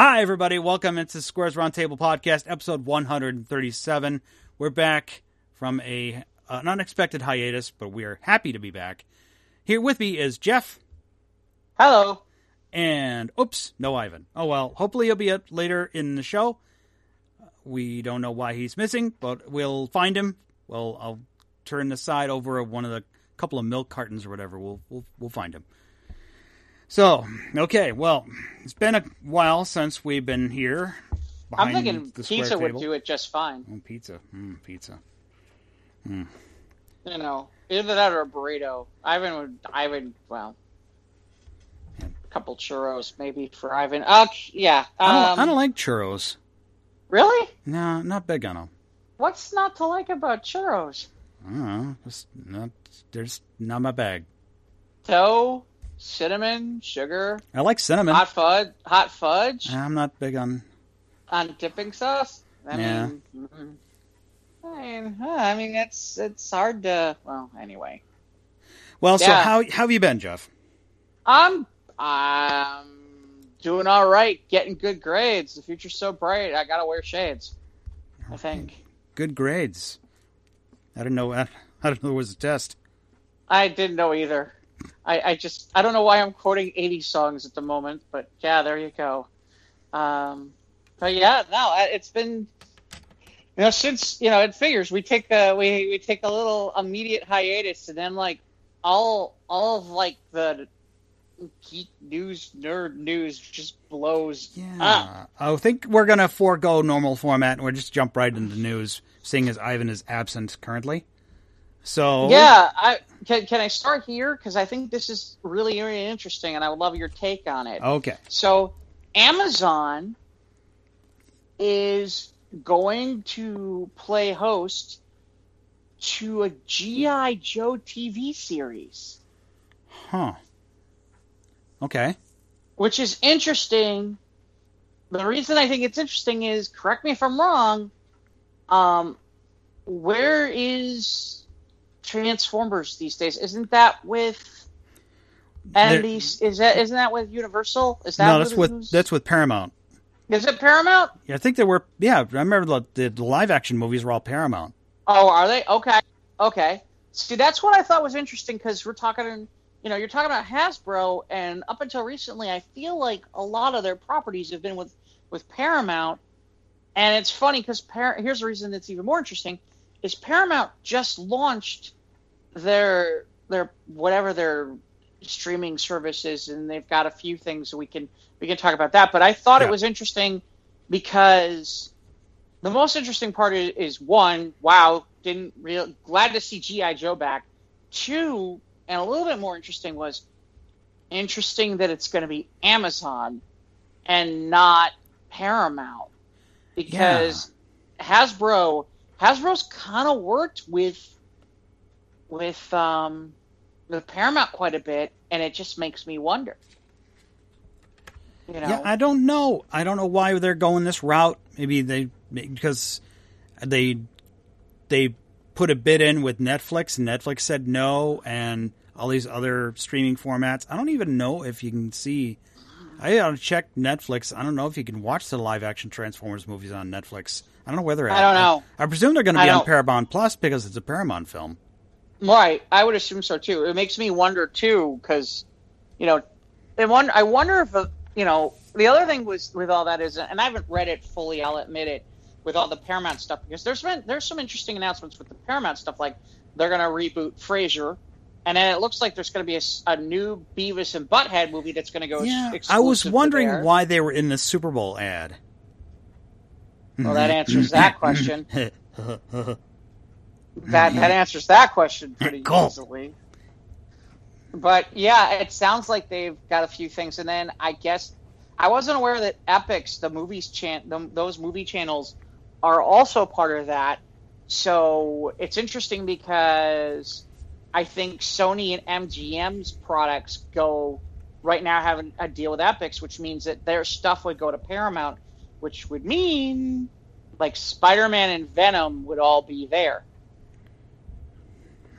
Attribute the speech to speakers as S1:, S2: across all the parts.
S1: Hi, everybody. Welcome into Squares Roundtable Podcast, episode 137. We're back from a an unexpected hiatus, but we are happy to be back. Here with me is Jeff
S2: Hello.
S1: and oops, no Ivan. Oh well, hopefully he'll be up later in the show. We don't know why he's missing, but we'll find him. Well, I'll turn the side over of one of the couple of milk cartons or whatever. We'll we'll we'll find him. So, okay, well, it's been a while since we've been here.
S2: I'm thinking pizza would do it just fine.
S1: Oh, pizza. Mm, pizza.
S2: You know, either that or a burrito. Ivan would. Ivan. Well, a couple churros maybe for Ivan. Uh, yeah.
S1: I, don't,
S2: Um,
S1: I don't like churros.
S2: Really?
S1: No, not big on them.
S2: What's not to like about churros?
S1: I don't know. Just not, they're just not my bag.
S2: Dough, cinnamon, sugar,
S1: I like cinnamon.
S2: hot fudge, hot fudge
S1: I'm not big on.
S2: on dipping sauce. I
S1: Yeah.
S2: mean, mm, I mean, huh, I mean, it's it's hard to. Well, anyway.
S1: Well, so how how have you been, Jeff?
S2: I'm I'm doing all right, getting good grades. The future's so bright. I gotta wear shades. I think
S1: Good grades. I don't know. I, I don't know. There was a test.
S2: I didn't know either. I, I just I don't know why I'm quoting 80 songs at the moment, but yeah, there you go. Um, but yeah, no, it's been you know since you know it figures we take a we we take a little immediate hiatus and then like all all of like the geek news nerd news just blows
S1: Yeah.
S2: up.
S1: I think we're gonna forego normal format and we'll just jump right into the news, seeing as Ivan is absent currently. So
S2: Yeah, I can. Can I start here because I think this is really really interesting, and I would love your take on it.
S1: Okay.
S2: So, Amazon is going to play host to a GI Joe TV series,
S1: Huh. Okay.
S2: which is interesting. The reason I think it's interesting is, correct me if I'm wrong. Um, where is Transformers these days? Isn't that with? And these is that isn't that with Universal? Is that
S1: No, that's with that's with Paramount.
S2: Is it Paramount?
S1: Yeah, I think there were. Yeah, I remember the, the, live action movies were all Paramount.
S2: Oh, are they? Okay, okay. See, that's what I thought was interesting because we're talking, you know, you're talking about Hasbro, and up until recently, I feel like a lot of their properties have been with with Paramount, and it's funny because Par- here's the reason that's even more interesting is Paramount just launched their their whatever their streaming services, and they've got a few things we can we can talk about that. But I thought
S1: Yeah.
S2: it was interesting because the most interesting part is, is one, wow, didn't real glad to see GI Joe back. Two, and a little bit more interesting was interesting that it's going to be Amazon and not Paramount because Hasbro Hasbro's kind of worked with with um with Paramount quite a bit, and it just makes me wonder. You know,
S1: Yeah, I don't know. I don't know why they're going this route. Maybe they because they they put a bid in with Netflix and Netflix said no and all these other streaming formats. I don't even know if you can see I gotta check Netflix. I don't know if you can watch the live action Transformers movies on Netflix. I don't know where they're at.
S2: I don't know.
S1: I, presume they're gonna be on Paramount Plus because it's a Paramount film.
S2: Right, I would assume so too. It makes me wonder too, because you know, and one I wonder if uh, you know. The other thing was with all that is, and I haven't read it fully. I'll admit it. With all the Paramount stuff, because there's been there's some interesting announcements with the Paramount stuff, like they're going to reboot Frasier, and then it looks like there's going to be a new Beavis and Butthead movie that's going to go.
S1: Yeah, I was wondering why they were in the Super Bowl ad.
S2: Well, that answers that question. that that answers that question pretty
S1: Cool.
S2: easily. But yeah, it sounds like they've got a few things, and then I guess I wasn't aware that Epix, the movies chan, the, those movie channels, are also part of that. So it's interesting because I think Sony and MGM's products go right now have a deal with Epix, which means that their stuff would go to Paramount, which would mean like Spider-Man and Venom would all be there.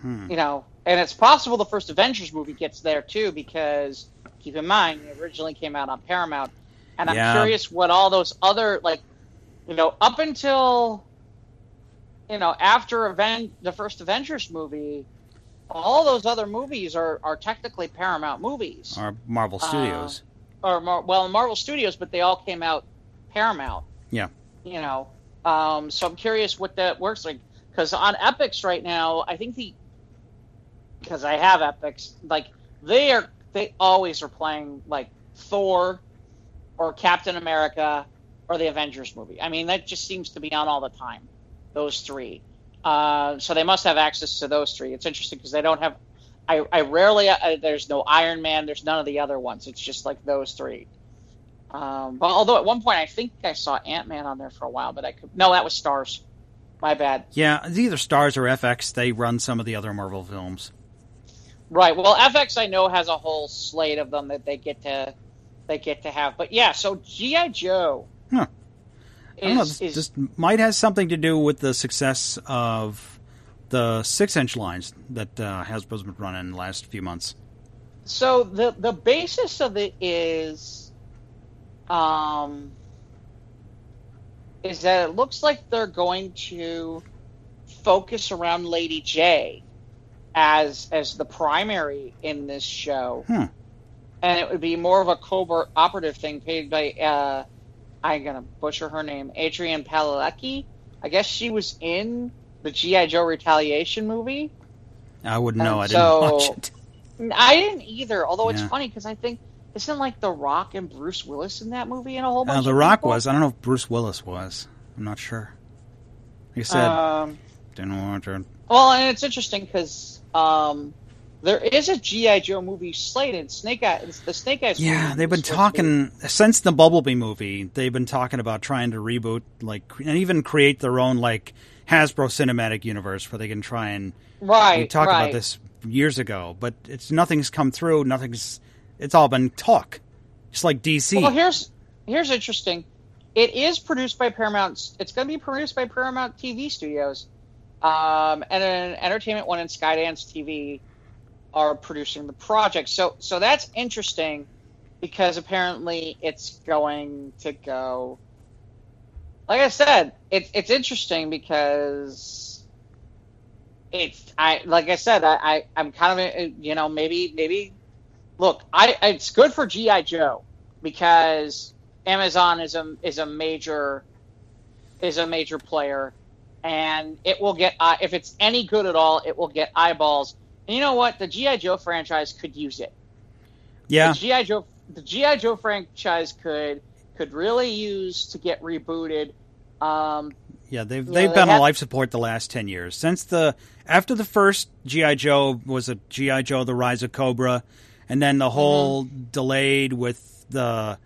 S1: Hmm.
S2: You know, and it's possible the first Avengers movie gets there too, because keep in mind it originally came out on Paramount, and I'm
S1: Yeah.
S2: curious what all those other like, you know, up until you know after Aven- the first Avengers movie, all those other movies are are technically Paramount movies
S1: Or Marvel Studios.
S2: or Mar- well Marvel Studios, but they all came out Paramount.
S1: Yeah.
S2: You know, um, so I'm curious what that works like because on Epix right now, I think the because I have Epix, like they are they always are playing like Thor or Captain America or the Avengers movie. I mean, that just seems to be on all the time. Those three. Uh, so they must have access to those three. It's interesting because they don't have. I, I rarely. Uh, there's no Iron Man. There's none of the other ones. It's just like those three. Um, but although at one point I think I saw Ant Man on there for a while, but I could no, that was Starz. My bad.
S1: Yeah, it's either Starz or FX. They run some of the other Marvel films.
S2: Right. Well, FX I know has a whole slate of them that they get to they get to have. But yeah, so GI Joe.
S1: Huh. I don't know. This,
S2: is
S1: this might have something to do with the success of the six-inch lines that uh, Hasbro's been running in the last few months.
S2: so the the basis of it is, um, is that it looks like they're going to focus around Lady Jaye as as the primary in this show,
S1: Hmm.
S2: and it would be more of a covert operative thing paid by uh, I'm gonna butcher her name, Adrian Padalecki. I guess she was in the GI Joe Retaliation movie.
S1: I wouldn't know.
S2: And
S1: I didn't watch it.
S2: I didn't either. Although it's
S1: Yeah.
S2: funny because I think isn't like The Rock and Bruce Willis in that movie and a whole bunch.
S1: Uh, the
S2: of
S1: Rock
S2: people?
S1: was. I don't know if Bruce Willis was. I'm not sure. I said,
S2: Um,
S1: didn't watch it.
S2: well, and it's interesting because um, there is a GI Joe movie slated. Snake Eyes. The Snake Eyes.
S1: Yeah, they've been
S2: was supposed to
S1: talking since the Bumblebee movie. They've been talking about trying to reboot, like, and even create their own like Hasbro cinematic universe where they can try and
S2: Right.
S1: we talked
S2: right.
S1: about this years ago, but it's nothing's come through. Nothing's. It's all been talk. Just like DC.
S2: Well, here's here's interesting. It is produced by Paramount. It's going to be produced by Paramount TV Studios, um, and then Entertainment One and Skydance TV are producing the project. So so that's interesting because apparently it's going to go. Like I said, it's it's interesting because it's I like I said I, I I'm kind of you know maybe maybe look I it's good for GI Joe because Amazon is a is a major is a major player, and it will get uh, if it's any good at all, it will get eyeballs. And you know what? The GI Joe franchise could use it.
S1: yeah,
S2: The GI Joe the GI Joe franchise could could really use to get rebooted. Um,
S1: yeah. They've they've
S2: they
S1: been
S2: have-
S1: on life support the last ten years since the after the first GI Joe was a GI Joe: The Rise of Cobra, and then the whole delayed with the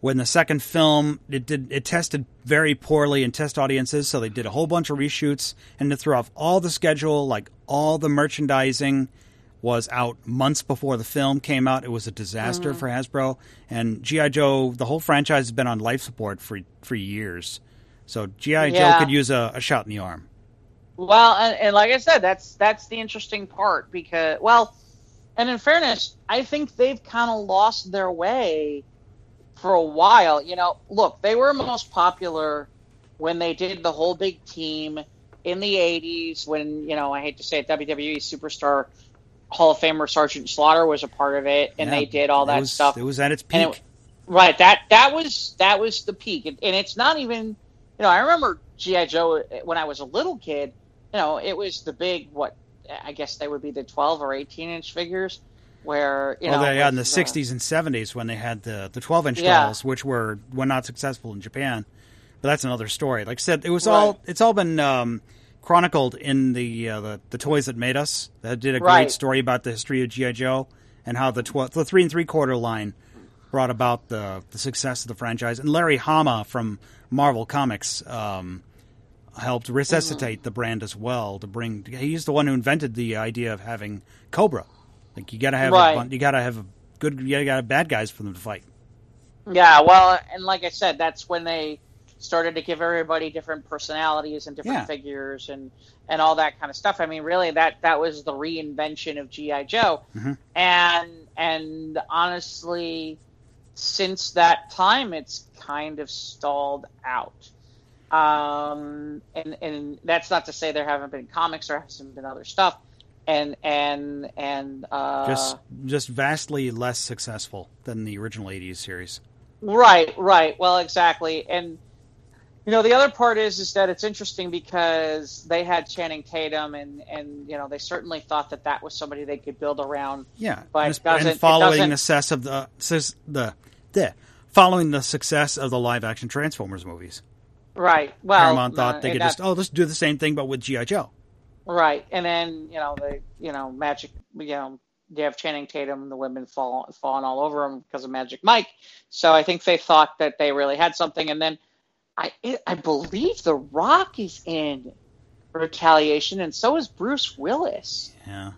S1: when the second film it did it tested very poorly in test audiences, so they did a whole bunch of reshoots and to throw off all the schedule, like all the merchandising was out months before the film came out. It was a disaster mm. for Hasbro and GI Joe. The whole franchise has been on life support for for years, so GI Joe could use a, a shot in the arm.
S2: Well, and, and like I said, that's that's the interesting part because well, and in fairness, I think they've kind of lost their way for a while. You know, look, they were most popular when they did the whole big team in the '80s. When you know, I hate to say it, WWE superstar Hall of Famer Sergeant Slaughter was a part of it, and
S1: Yeah,
S2: they did all that
S1: was-
S2: stuff.
S1: It was at its peak.
S2: it- Right. That that was that was the peak, and, and it's not even. You know, I remember GI Joe uh, when I was a little kid. You know, it was the big what I guess they would be the twelve or eighteen inch figures, where you
S1: well,
S2: know
S1: they, yeah, in the
S2: uh,
S1: '60s and '70s when they had the the 12 inch
S2: Yeah.
S1: dolls, which were were not successful in Japan. But that's another story. Like I said, it was
S2: Right.
S1: all it's all been um, chronicled in the, uh, the the toys that made us. That did a great
S2: Right.
S1: story about the history of GI Joe and how the tw- the three and three quarter line brought about the the success of the franchise. And Larry Hama from Marvel Comics um, helped resuscitate the brand as well. To bring, he's the one who invented the idea of having Cobra. Like you got to have a
S2: Right.
S1: bun- you got to have a good you got to have bad guys for them to fight.
S2: Yeah, well, and like I said, that's when they started to give everybody different personalities and different
S1: Yeah.
S2: figures and and all that kind of stuff. I mean, really, that that was the reinvention of GI Joe,
S1: Mhm.
S2: and and honestly, since that time, it's kind of stalled out. Um, and and that's not to say there haven't been comics or hasn't been other stuff, and and and uh,
S1: just just vastly less successful than the original '80s series.
S2: Right, right. Well, exactly, and you know the other part is is that it's interesting because they had Channing Tatum, and and you know they certainly thought that that was somebody they could build around.
S1: Yeah,
S2: but
S1: and, and following the success of the the the following the success of the live action Transformers movies.
S2: Right. Well,
S1: Paramount thought they could just oh let's do the same thing but with GI Joe.
S2: Right, and then you know the you know Magic you know you have Channing Tatum, the women fall falling all over him because of Magic Mike. So I think they thought that they really had something, and then I it, I believe The Rock is in Retaliation, and so is Bruce Willis.
S1: Yeah.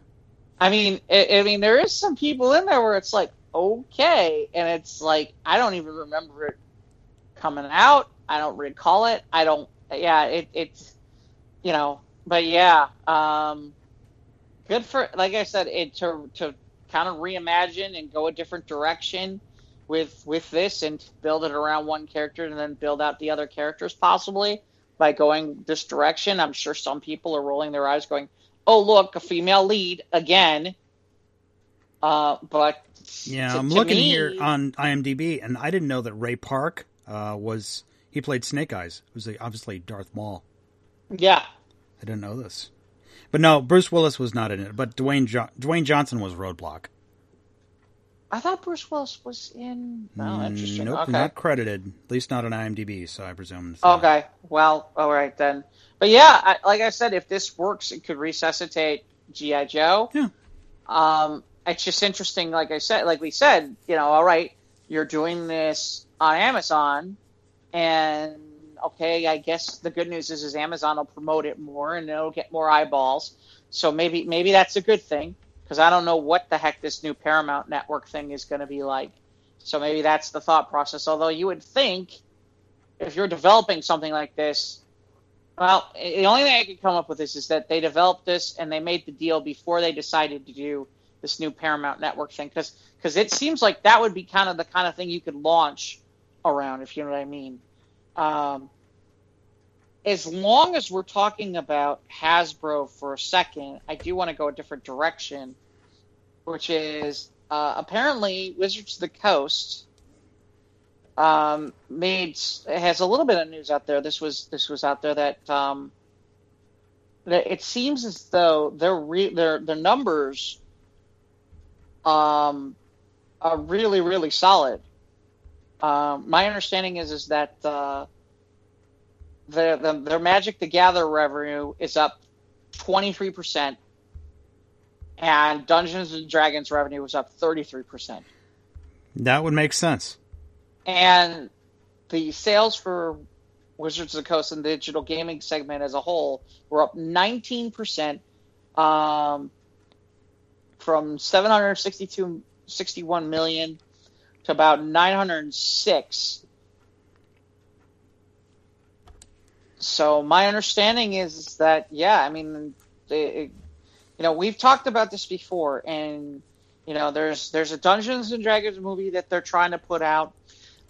S2: I mean, I, I mean, there is some people in there where it's like okay, and it's like I don't even remember it coming out. I don't recall it. I don't. Yeah, it, it's you know, but yeah, um, good for like I said, it to to kind of reimagine and go a different direction with with this and build it around one character and then build out the other characters possibly by going this direction. I'm sure some people are rolling their eyes, going, "Oh, look, a female lead again." Uh, but
S1: yeah, to, I'm to looking me, here on IMDb, and I didn't know that Ray Park uh, was he played Snake Eyes. It was obviously Darth Maul.
S2: Yeah,
S1: I didn't know this, but no, Bruce Willis was not in it. But Dwayne jo- Dwayne Johnson was Roadblock.
S2: I thought Bruce Willis was in. Oh, mm, interesting.
S1: Nope,
S2: okay.
S1: not credited. At least not on IMDb. So I presume.
S2: Okay. Well, all right then. But yeah, I, like I said, if this works, it could resuscitate GI Joe.
S1: Yeah.
S2: Um, it's just interesting. Like I said, like we said, you know, all right, you're doing this on Amazon, and okay, I guess the good news is is Amazon will promote it more and it'll get more eyeballs. So maybe maybe that's a good thing because I don't know what the heck this new Paramount Network thing is going to be like. So maybe that's the thought process. Although you would think if you're developing something like this, well, the only thing I could come up with is, is that they developed this and they made the deal before they decided to do this new Paramount Network thing because because it seems like that would be kind of the kind of thing you could launch around if you know what I mean. Um, as long as we're talking about Hasbro for a second, I do want to go a different direction, which is uh, apparently Wizards of the Coast um, made has a little bit of news out there. This was this was out there that um, it seems as though their re- their their numbers um, are really really solid. Um, my understanding is is that uh, the, the their Magic the Gather revenue is up twenty three percent, and Dungeons and Dragons revenue was up thirty three percent.
S1: That would make sense.
S2: And the sales for Wizards of the Coast and the digital gaming segment as a whole were up nineteen percent. Um, from 762 61 million to about 906 so my understanding is that yeah i mean it, you know we've talked about this before and you know there's there's a dungeons and dragons movie that they're trying to put out.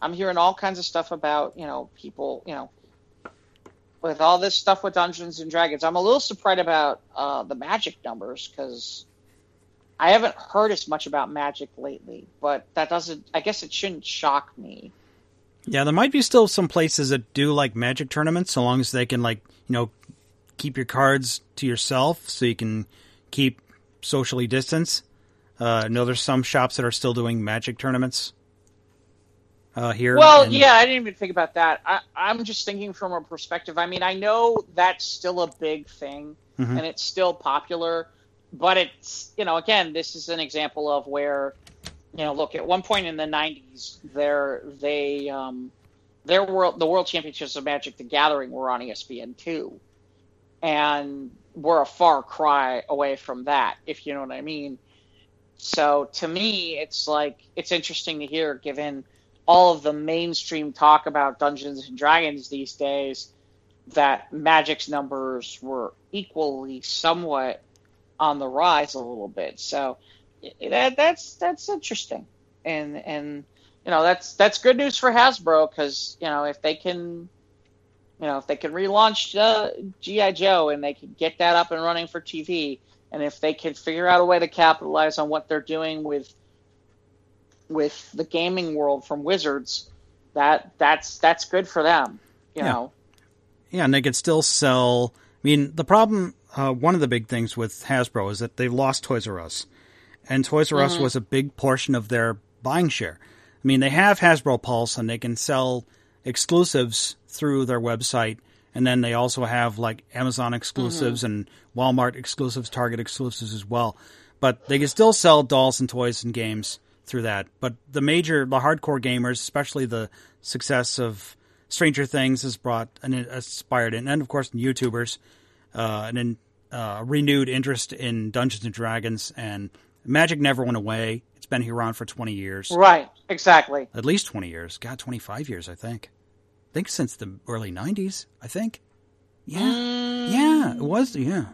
S2: I'm hearing all kinds of stuff about you know people you know with all this stuff with dungeons and dragons. I'm a little surprised about uh, the magic numbers because I haven't heard as much about Magic lately, but that doesn't. I guess it shouldn't shock me.
S1: Yeah, there might be still some places that do like Magic tournaments, so long as they can like you know keep your cards to yourself, so you can keep socially distance. Uh, I know there's some shops that are still doing Magic tournaments uh, here.
S2: Well, and... yeah, I didn't even think about that. I, I'm just thinking from a perspective. I mean, I know that's still a big thing, mm-hmm. and it's still popular but it's you know again this is an example of where you know look at one point in the 90s there they um their world the world championships of magic the gathering were on espn2 and we're a far cry away from that if you know what i mean. So to me it's like it's interesting to hear given all of the mainstream talk about dungeons and dragons these days that magic's numbers were equally somewhat on the rise a little bit. So that, that's that's interesting, and and you know that's that's good news for Hasbro because you know if they can, you know if they can relaunch uh, GI Joe and they can get that up and running for TV, and if they can figure out a way to capitalize on what they're doing with with the gaming world from Wizards, that that's that's good for them. You
S1: Yeah.
S2: know,
S1: Yeah, and they could still sell. I mean, the problem, uh, one of the big things with Hasbro is that they've lost Toys R Us, and Toys R Us was a big portion of their buying share. I mean, they have Hasbro Pulse, and they can sell exclusives through their website, and then they also have like Amazon exclusives and Walmart exclusives, Target exclusives as well. But they can still sell dolls and toys and games through that. But the major, the hardcore gamers, especially the success of Stranger Things, has brought an inspired, and then of course YouTubers, uh, and then uh, renewed interest in Dungeons and Dragons and Magic never went away. It's been here around for twenty years,
S2: right? Exactly.
S1: at least twenty years. God, twenty five years, I think. I think since the early nineties. I think. Yeah,
S2: Mm.
S1: yeah, it was. Yeah.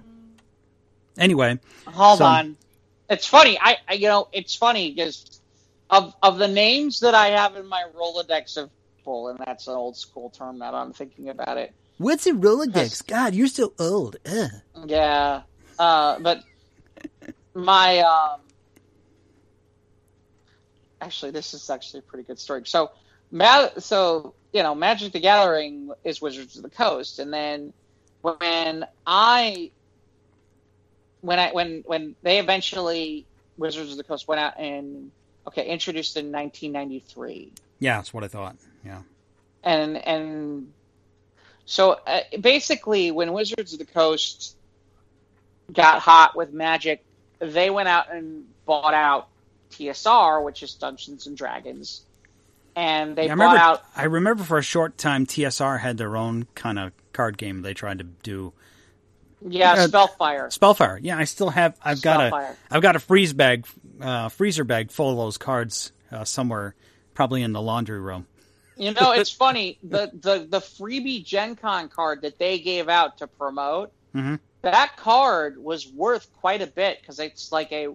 S1: Anyway,
S2: Hold
S1: So-
S2: on. It's funny. I, I you know it's funny because of of the names that I have in my Rolodex of people, and that's an old school term now that I'm thinking about it.
S1: What's a Rolodex? God, you're so old. Ugh.
S2: Yeah, uh, but my um, actually, this is actually a pretty good story. So, Ma- so you know, Magic the Gathering is Wizards of the Coast, and then when I when I when when they eventually Wizards of the Coast went out and okay introduced in 1993
S1: Yeah, that's what I thought. Yeah.
S2: and and so uh, basically when wizards of the coast got hot with magic they went out and bought out tsr which is dungeons and dragons and they
S1: Yeah, I
S2: bought
S1: remember.
S2: out
S1: I remember for a short time, TSR had their own kind of card game they tried to do.
S2: yeah
S1: uh,
S2: spellfire
S1: Spellfire. Yeah, I still have. I've got
S2: Spellfire.
S1: a. I've got a freeze bag, uh, freezer bag full of those cards uh, somewhere, probably in the laundry room.
S2: You know it's funny the the the freebie gen con card that they gave out to promote
S1: Mhm.
S2: that card was worth quite a bit because it's like a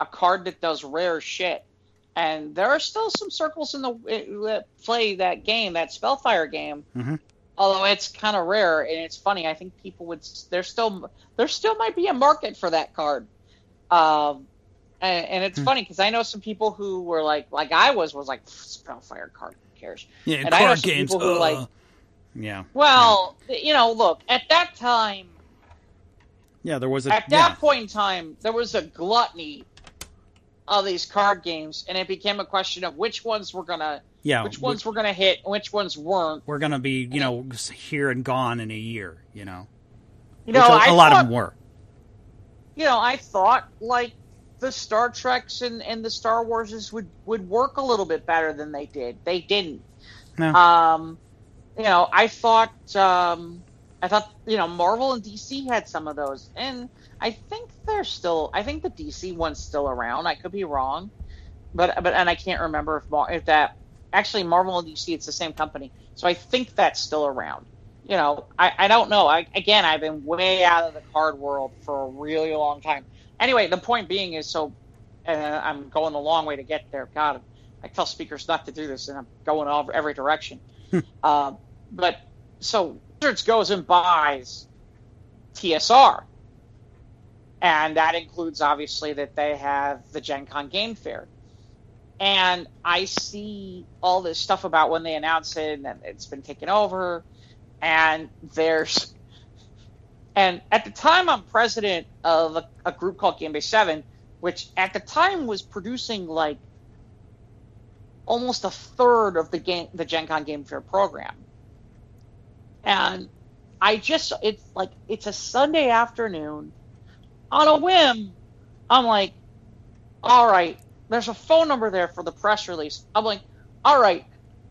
S2: a card that does rare shit and there are still some circles in the that play that game that spellfire game
S1: Mhm.
S2: although it's kind of rare and it's funny i think people would there's still there still might be a market for that card um and, and it's
S1: Hmm.
S2: funny because i know some people who were like like i was was like spellfire card cares
S1: Yeah,
S2: And I know
S1: games.
S2: people who, like-
S1: uh, yeah,
S2: well, you know, look, at that time,
S1: yeah. There was a
S2: at that
S1: yeah.
S2: point in time, there was a gluttony of these card games, and it became a question of which ones were gonna,
S1: yeah.
S2: which
S1: we-
S2: ones were gonna hit, and which ones weren't.
S1: We're gonna be, you know, here and gone in a year. You know,
S2: You know,
S1: Which a, a lot
S2: thought,
S1: of them were.
S2: you know, I thought like the Star Treks and, and the Star Warses would would work a little bit better than they did. They didn't.
S1: No.
S2: Um, you know, I thought um, I thought you know Marvel and DC had some of those, and I think they're still. I think the DC one's still around. I could be wrong, but but and I can't remember if Mar- if that actually Marvel and DC it's the same company, so I think that's still around. You know, I, I don't know. I again, I've been way out of the card world for a really long time. Anyway, the point being is so, and I'm going a long way to get there. God, I tell speakers not to do this, and I'm going all every direction. uh, but so Wizards goes and buys TSR, and that includes obviously that they have the Gen Con Game Fair. And I see all this stuff about when they announce it and it's been taken over, and there's and at the time I'm president of a, a group called Game Base Seven, which at the time was producing like almost a third of the game the Gen Con Game Fair program. And I just it's like it's a Sunday afternoon on a whim. I'm like, all right, there's a phone number there for the press release. I'm like, all right,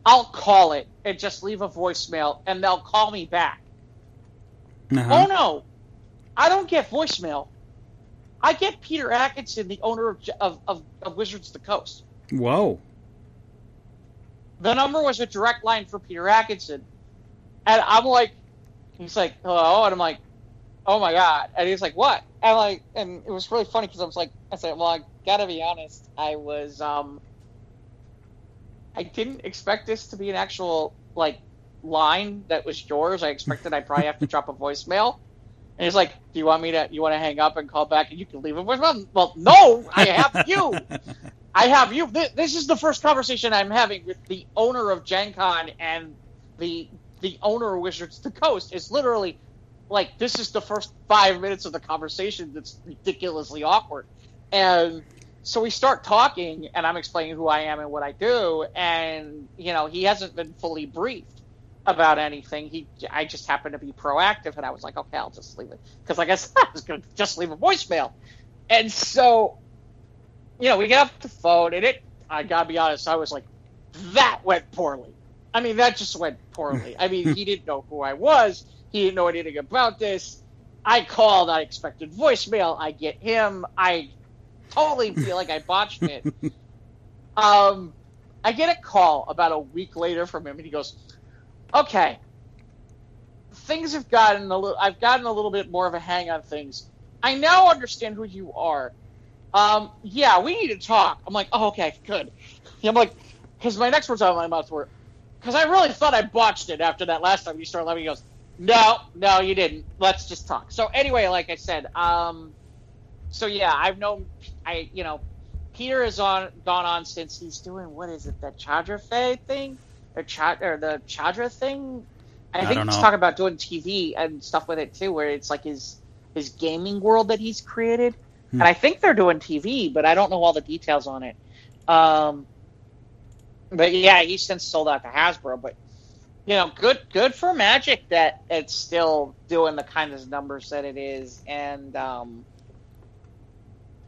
S2: I'll call it and just leave a voicemail and they'll call me back.
S1: Uh-huh.
S2: Oh no, I don't get voicemail. I get Peter Adkison, the owner of, of, of, of Wizards of the Coast.
S1: Whoa.
S2: The number was a direct line for Peter Adkison. And I'm like, he's like, hello? And I'm like, oh my God. And he's like, what? And like, and it was really funny because I was like, I said, well, I gotta be honest. I was, um, I didn't expect this to be an actual like line that was yours. I expected I'd probably have to drop a voicemail. And he's like, "Do you want me to? You want to hang up and call back, and you can leave a voicemail?" Well, no, I have you. I have you. This is the first conversation I'm having with the owner of Gen Con and the the owner of Wizards the Coast. Is literally like this is the first five minutes of the conversation that's ridiculously awkward, and so we start talking, and I'm explaining who I am and what I do, and you know he hasn't been fully briefed about anything. He, I just happened to be proactive, and I was like, okay, I'll just leave it because, like I said, I was going to just leave a voicemail. And so, you know, we get off the phone, and it, I gotta be honest, I was like, that went poorly. I mean, that just went poorly. I mean, he didn't know who I was. He didn't know anything about this. I called. I expected voicemail. I get him. I totally feel like I botched it. um, I get a call about a week later from him, and he goes, okay, things have gotten a little. I've gotten a little bit more of a hang on things. I now understand who you are. Um, yeah, we need to talk. I'm like, oh, okay, good. I'm like, because my next words out of my mouth were, because I really thought I botched it after that last time you started laughing. He goes, no, no, you didn't. Let's just talk. So anyway, like I said, um, so yeah, I've known, I you know, Peter has on gone on since he's doing what is it, that Chadra Fay thing? Or, Ch- or the Chadra thing. I, I think he's know. talking about doing TV and stuff with it too, where it's like his his gaming world that he's created. Hmm. And I think they're doing TV, but I don't know all the details on it. Um, but yeah, he's since sold out to Hasbro. But you know, good good for Magic that it's still doing the kind of numbers that it is, and um,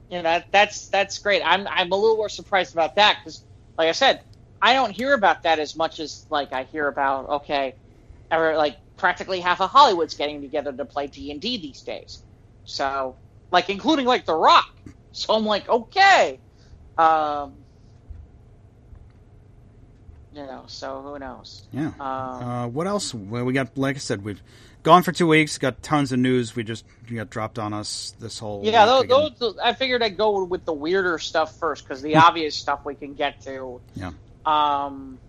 S2: you know that, that's that's great. I'm I'm a little more surprised about that because, like I said, I don't hear about that as much as like I hear about okay, ever like practically half of Hollywood's getting together to play D and D these days. So like including like The Rock. So I'm like okay, um, you know. So who knows?
S1: Yeah. Um, uh, what else? Well, we got like I said, we've gone for two weeks. Got tons of news. We just got dropped on us this whole.
S2: Yeah, those, those, I figured I'd go with the weirder stuff first because the obvious stuff we can get to.
S1: Yeah.
S2: Um,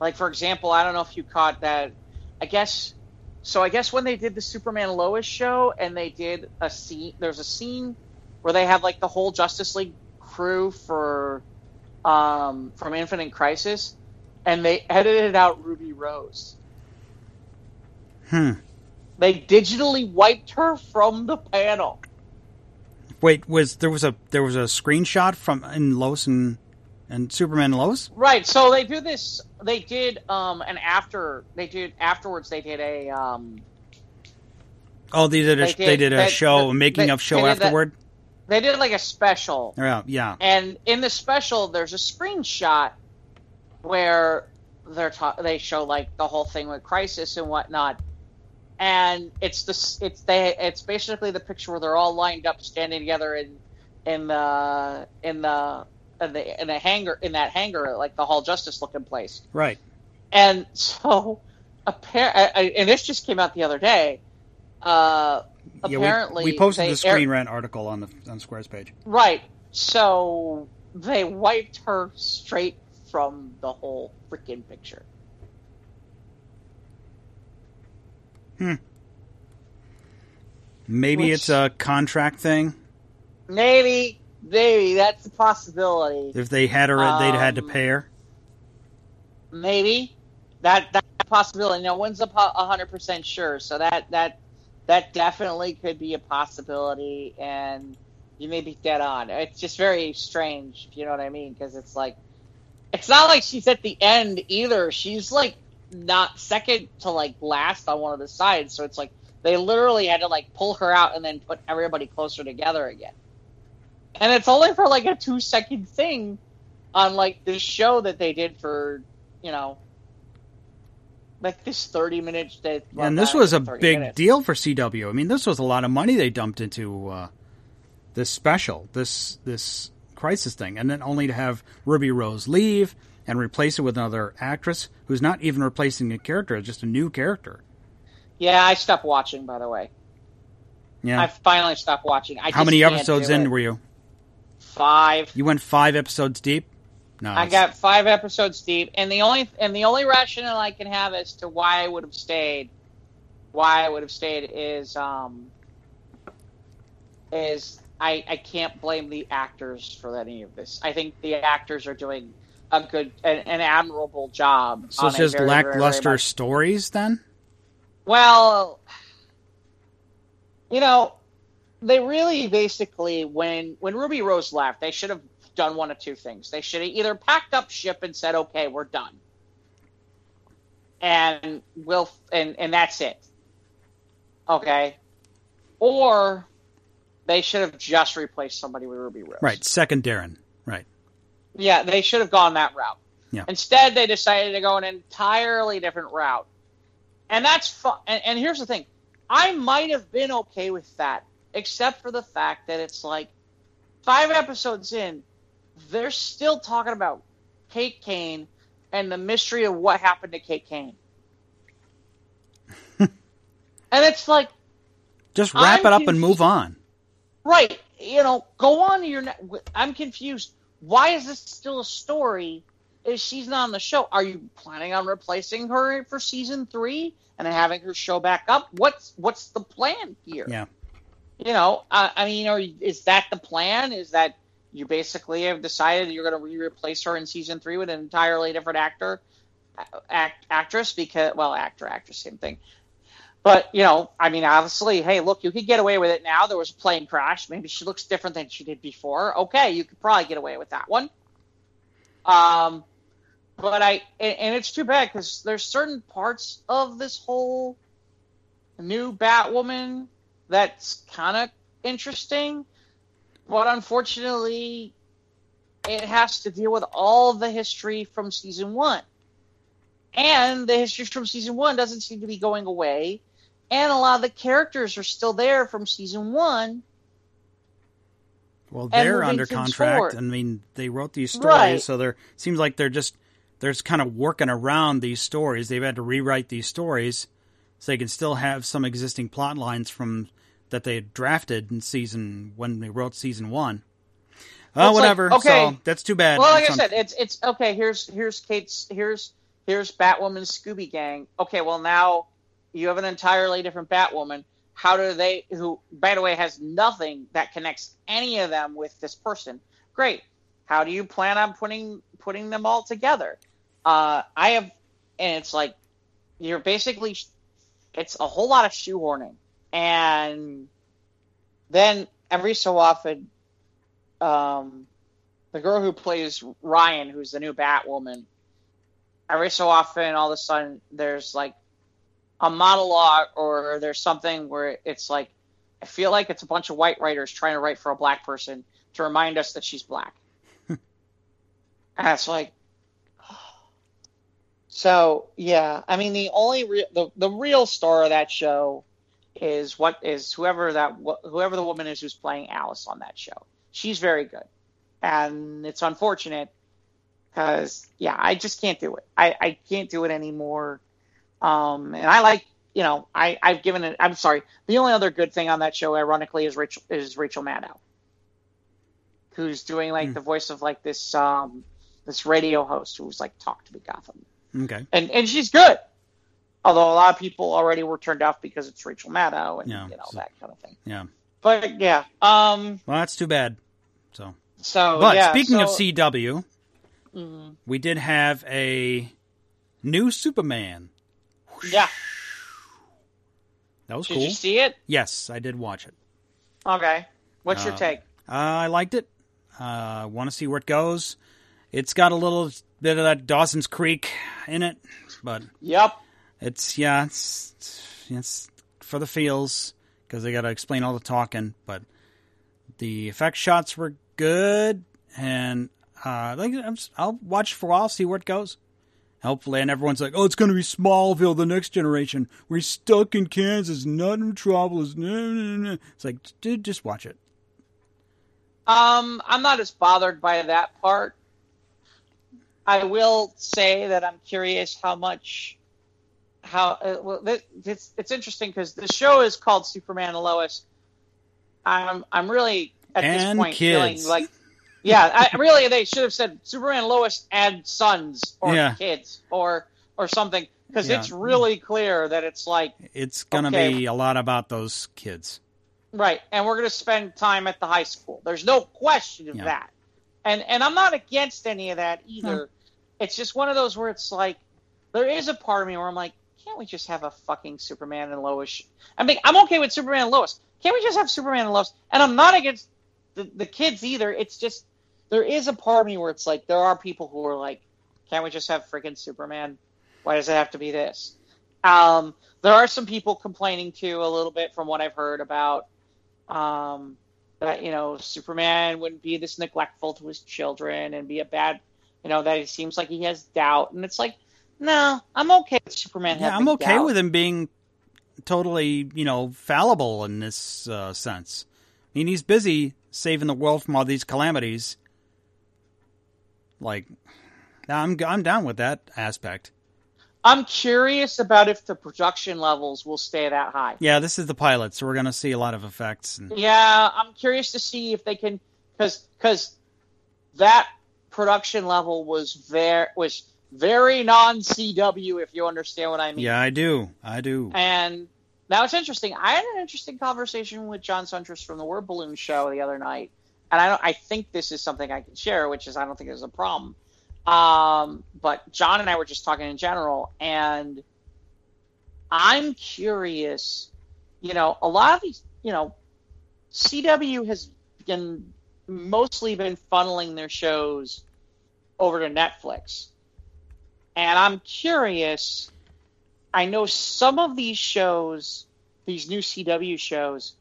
S2: like for example, I don't know if you caught that. I guess so. I guess when they did the Superman Lois show and they did a scene, there's a scene where they have like the whole Justice League crew for um, from Infinite Crisis, and they edited out Ruby Rose.
S1: Hmm.
S2: They digitally wiped her from the panel.
S1: Wait, was there was a there was a screenshot from in Lois and and Superman Lois.
S2: Right. So they do this. They did um an after. They did afterwards. They did a um.
S1: Oh, they did a they did, they did a they, show, a making of show afterward.
S2: they did like a special.
S1: Yeah, yeah.
S2: And in the special, there's a screenshot where they're ta- they show like the whole thing with Crisis and whatnot, and it's this it's they it's basically the picture where they're all lined up standing together in in the in the in the in the hangar in that hangar like the Hall Justice looking place.
S1: Right.
S2: And so, apparently, and this just came out the other day. Uh, yeah, apparently,
S1: we, we posted the Screen Rant article on the on Square's page.
S2: Right. So they wiped her straight from the whole freaking picture.
S1: Hmm. Maybe Which, it's a contract thing.
S2: Maybe Maybe that's a possibility.
S1: If they had her, um, they'd had to um, pay her.
S2: Maybe that that possibility. No one's a hundred percent sure, so that that that definitely could be a possibility, and you may be dead on. It's just very strange, if you know what I mean? Because it's like it's not like she's at the end either. She's like not second to like last on one of the sides, so it's like they literally had to like pull her out and then put everybody closer together again and it's only for like a two second thing on like this show that they did for you know like this 30 minutes that
S1: and this was a big minutes. deal for cw i mean this was a lot of money they dumped into uh, this special this this crisis thing. And then only to have ruby rose leave and replace it with another actress who's not even replacing a character just a new character.
S2: Yeah i stopped watching by the way.
S1: Yeah.
S2: I finally stopped watching. I
S1: how many episodes in it. were you
S2: Five.
S1: You went five episodes deep. No,
S2: I got five episodes deep, and the only and the only rationale I can have as to why I would have stayed, why I would have stayed is um is I I can't blame the actors for any of this. I think the actors are doing a good an, an admirable job.
S1: So it's just
S2: very, very, very
S1: lackluster stories then?
S2: Well, you know, they really basically when when Ruby Rose left, they should have done one of two things. They should have either packed up ship and said, "Okay, we're done," and we'll and and that's it. Okay, or they should have just replaced somebody with Ruby Rose.
S1: Right, second Darrin. Right.
S2: Yeah, they should have gone that route.
S1: Yeah.
S2: Instead, they decided to go an entirely different route, and that's fun. And, and here's the thing: I might have been okay with that, except for the fact that it's like five episodes in, they're still talking about Kate Kane and the mystery of what happened to Kate Kane, and it's like.
S1: Just wrap
S2: I'm
S1: it up and move on.
S2: Right. You know, go on to your. Ne- I'm confused. Why is this still a story? If she's not on the show, are you planning on replacing her for season three and having her show back up? What's what's the plan here?
S1: Yeah.
S2: You know, uh, I mean, you- is that the plan? Is that you basically have decided you're going to re-replace her in season three with an entirely different actor, act, actress? Because well, actor, actress, same thing. But you know, I mean, obviously, hey, look, you could get away with it now. There was a plane crash. Maybe she looks different than she did before. Okay, you could probably get away with that one. Um, but I and, and it's too bad because there's certain parts of this whole new Batwoman that's kind of interesting, but unfortunately, it has to deal with all the history from season one. And the history from season one doesn't seem to be going away. And a lot of the characters are still there from season one.
S1: Well, they're under contract.
S2: forward.
S1: I mean, they wrote these stories,
S2: Right.
S1: so they're seems like they're just they're just kind of working around these stories. They've had to rewrite these stories so they can still have some existing plot lines from that they had drafted in season when they wrote season one.
S2: Well,
S1: Oh,
S2: it's like,
S1: whatever.
S2: okay.
S1: So that's too bad.
S2: Well, like
S1: It's
S2: I said, it's it's okay. Here's here's Kate's here's here's Batwoman's Scooby Gang. Okay, well now you have an entirely different Batwoman. How do they? Who, by the way, has nothing that connects any of them with this person. Great. How do you plan on putting putting them all together? Uh, I have, and it's like you're basically it's a whole lot of shoehorning, and then every so often, um, the girl who plays Ryan, who's the new Batwoman, every so often, all of a sudden, there's like a monologue or there's something where it's like, I feel like it's a bunch of white writers trying to write for a black person to remind us that she's black. and it's like, so yeah, I mean, the only re- the the real star of that show is what is whoever that whoever the woman is who's playing Alice on that show. She's very good, and it's unfortunate because yeah, I just can't do it. I I can't do it anymore. Um, and I like you know I I've given it. I'm sorry. The only other good thing on that show, ironically, is Rachel is Rachel Maddow, who's doing like
S1: Hmm.
S2: the voice of like this um this radio host who's like talk to me Gotham
S1: okay.
S2: and and she's good. Although a lot of people already were turned off because it's Rachel Maddow and
S1: Yeah,
S2: you know
S1: so-
S2: that kind of thing.
S1: Yeah.
S2: But yeah, um,
S1: Well, that's too bad. So,
S2: so
S1: but
S2: yeah,
S1: speaking of
S2: so-
S1: CW,
S2: Mhm.
S1: we did have a new Superman.
S2: yeah,
S1: That was
S2: did
S1: cool.
S2: you see it?
S1: Yes, I did watch it.
S2: Okay, what's your
S1: Uh,
S2: take?
S1: Uh, I liked it. I uh, want to see where it goes. It's got a little bit of that Dawson's Creek in it, but
S2: Yep.
S1: it's yeah, it's it's for the feels because they got to explain all the talking. But the effect shots were good, and uh, like I'll watch for a while, see where it goes. Hopefully, and everyone's like, "Oh, it's going to be Smallville, the next generation. We're stuck in Kansas, not in trouble." It's, no, no, no. it's like, dude, just watch it.
S2: Um, I'm not as bothered by that part. I will say that I'm curious how much how uh, well th- it's it's interesting because the show is called Superman and Lois. I'm I'm really at
S1: And
S2: this point feeling like yeah, I, really, they should have said Superman and Lois and sons or
S1: Yeah.
S2: kids or or something because
S1: Yeah.
S2: it's really clear that it's like
S1: It's gonna
S2: Okay.
S1: be a lot about those kids.
S2: right, and we're going to spend time at the high school. There's no question of
S1: Yeah.
S2: that, and and I'm not against any of that either. It's just one of those where it's like there is a part of me where I'm like, can't we just have a fucking Superman and Lois? I mean, I'm okay with Superman and Lois. Can't we just have Superman and Lois? And I'm not against the, the kids either. It's just there is a part of me where it's like there are people who are like, can't we just have freaking Superman? Why does it have to be this? Um, there are some people complaining too a little bit from what I've heard about um, that you know Superman wouldn't be this neglectful to his children and be a bad, you know, that it seems like he has doubt, and it's like, no, I'm okay with Superman.
S1: Yeah, I'm okay
S2: doubt.
S1: with him being totally, you know, fallible in this uh, sense. I mean, he's busy saving the world from all these calamities. Like, I'm I'm down with that aspect.
S2: I'm curious about if the production levels will stay that high.
S1: Yeah, this is the pilot, so we're gonna see a lot of effects. And,
S2: Yeah, I'm curious to see if they can because because that production level was very was very non CW if you understand what I mean.
S1: yeah, I do, I do.
S2: And now it's interesting. I had an interesting conversation with John Siuntres from the Word Balloon show the other night, and I don't. I think this is something I can share, which is I don't think there's a problem. Um, but John and I were just talking in general, and I'm curious. You know, a lot of these, you know, CW has been mostly been funneling their shows over to Netflix, and I'm curious. I know some of these shows, these new CW shows,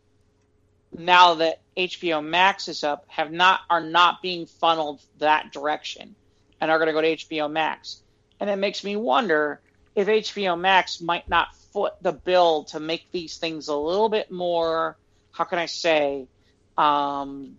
S2: now that HBO Max is up, have not are not being funneled that direction, and are going to go to HBO Max, and it makes me wonder if HBO Max might not foot the bill to make these things a little bit more. How can I say? Um,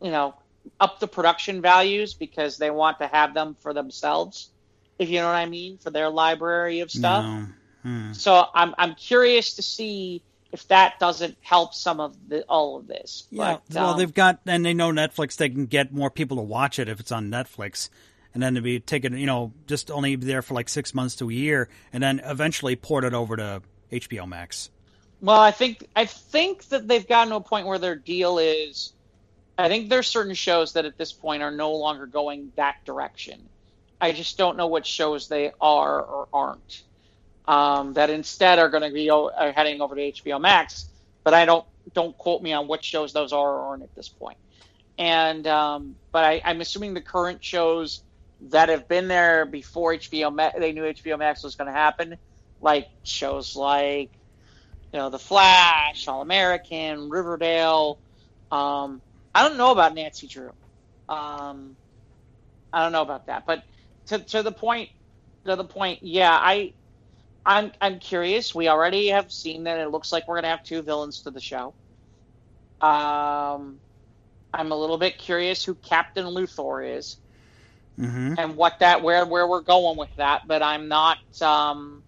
S2: you know, up the production values because they want to have them for themselves if you know what I mean, for their library of stuff.
S1: No. Hmm.
S2: So I'm I'm curious to see if that doesn't help some of the all of this.
S1: Yeah,
S2: But,
S1: well,
S2: um,
S1: they've got, and they know Netflix. They can get more people to watch it if it's on Netflix, and then to be taken, you know, just only be there for like six months to a year, and then eventually port it over to HBO Max.
S2: Well, I think I think that they've gotten to a point where their deal is. I think there's certain shows that at this point are no longer going that direction. I just don't know what shows they are or aren't. Um, that instead are going to be o- are heading over to HBO Max, but I don't don't quote me on what shows those are or aren't at this point. And um, but I, I'm assuming the current shows that have been there before HBO Max, they knew HBO Max was going to happen, like shows like you know, The Flash, All American, Riverdale. Um, I don't know about Nancy Drew. Um, I don't know about that, but to, to the point, to the point, yeah, I, I'm, I'm curious. We already have seen that it looks like we're gonna have two villains to the show. Um, I'm a little bit curious who Captain Luthor is
S1: hmm
S2: and what that where where we're going with that, but I'm not. Um,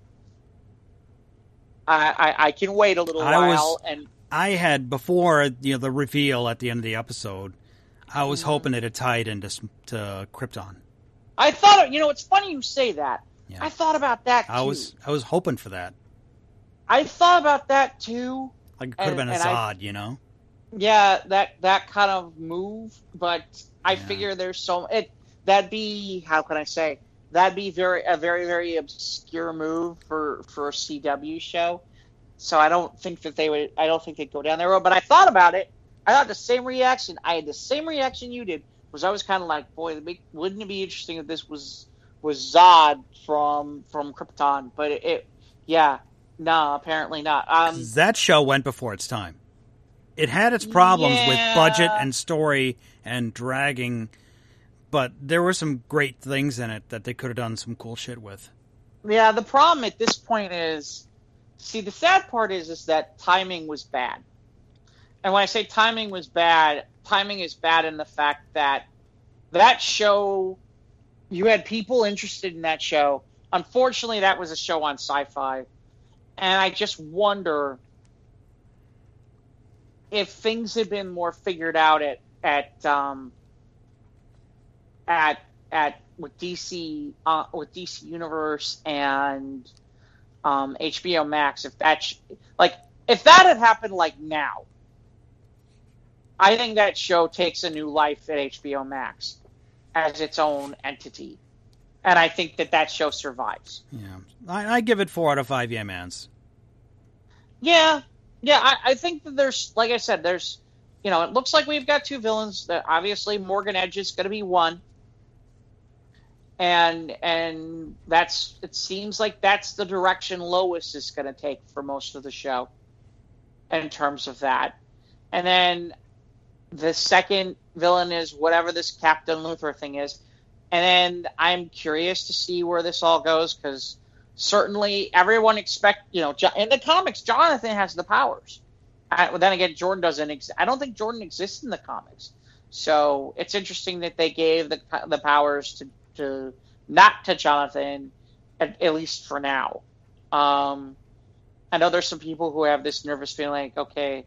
S2: I, I I can wait a little
S1: I was-
S2: while and
S1: I had before you know the reveal at the end of the episode. I was
S2: Mm-hmm.
S1: hoping it had tied into to Krypton.
S2: I thought, you know, it's funny you say that.
S1: Yeah.
S2: I thought about that too.
S1: I was I was hoping for that.
S2: I thought about that too.
S1: Like it could have been a
S2: and I-
S1: you know.
S2: Yeah, that that kind of move, but I
S1: Yeah.
S2: figure there's so it that'd be how can I say that'd be very a very very obscure move for for a CW show. So I don't think that they would. I don't think they'd go down that road. But I thought about it. I had the same reaction. I had the same reaction you did. Was I was kind of like, boy, wouldn't it be interesting if this was was Zod from from Krypton? But it, it yeah, no, apparently not. Um,
S1: that show went before its time. It had its problems with budget and story and dragging, but there were some great things in it that they could have done some cool shit with.
S2: Yeah, the problem at this point is, see, the sad part is is that timing was bad. And when I say timing was bad, timing is bad in the fact that that show, you had people interested in that show. Unfortunately, that was a show on Syfy, and I just wonder if things had been more figured out at at um, at at with DC uh, with DC Universe and um, HBO Max. If that sh- like if that had happened like now, I think that show takes a new life at HBO Max as its own entity, and I think that that show survives.
S1: Yeah, I, I give it four out of five. Yeah, mans.
S2: Yeah, yeah. I, I think that there's, like I said, there's, you know, it looks like we've got two villains. That obviously Morgan Edge is going to be one, and and that's it seems like that's the direction Lois is going to take for most of the show, in terms of that, and then the second villain is whatever this Captain Luthor thing is, and then I'm curious to see where this all goes because certainly everyone expect you know in the comics Jonathan has the powers. I, then again, Jordan doesn't. Ex- I don't think Jordan exists in the comics, so it's interesting that they gave the the powers to to not to Jonathan, at, at least for now. Um, I know there's some people who have this nervous feeling, like, okay,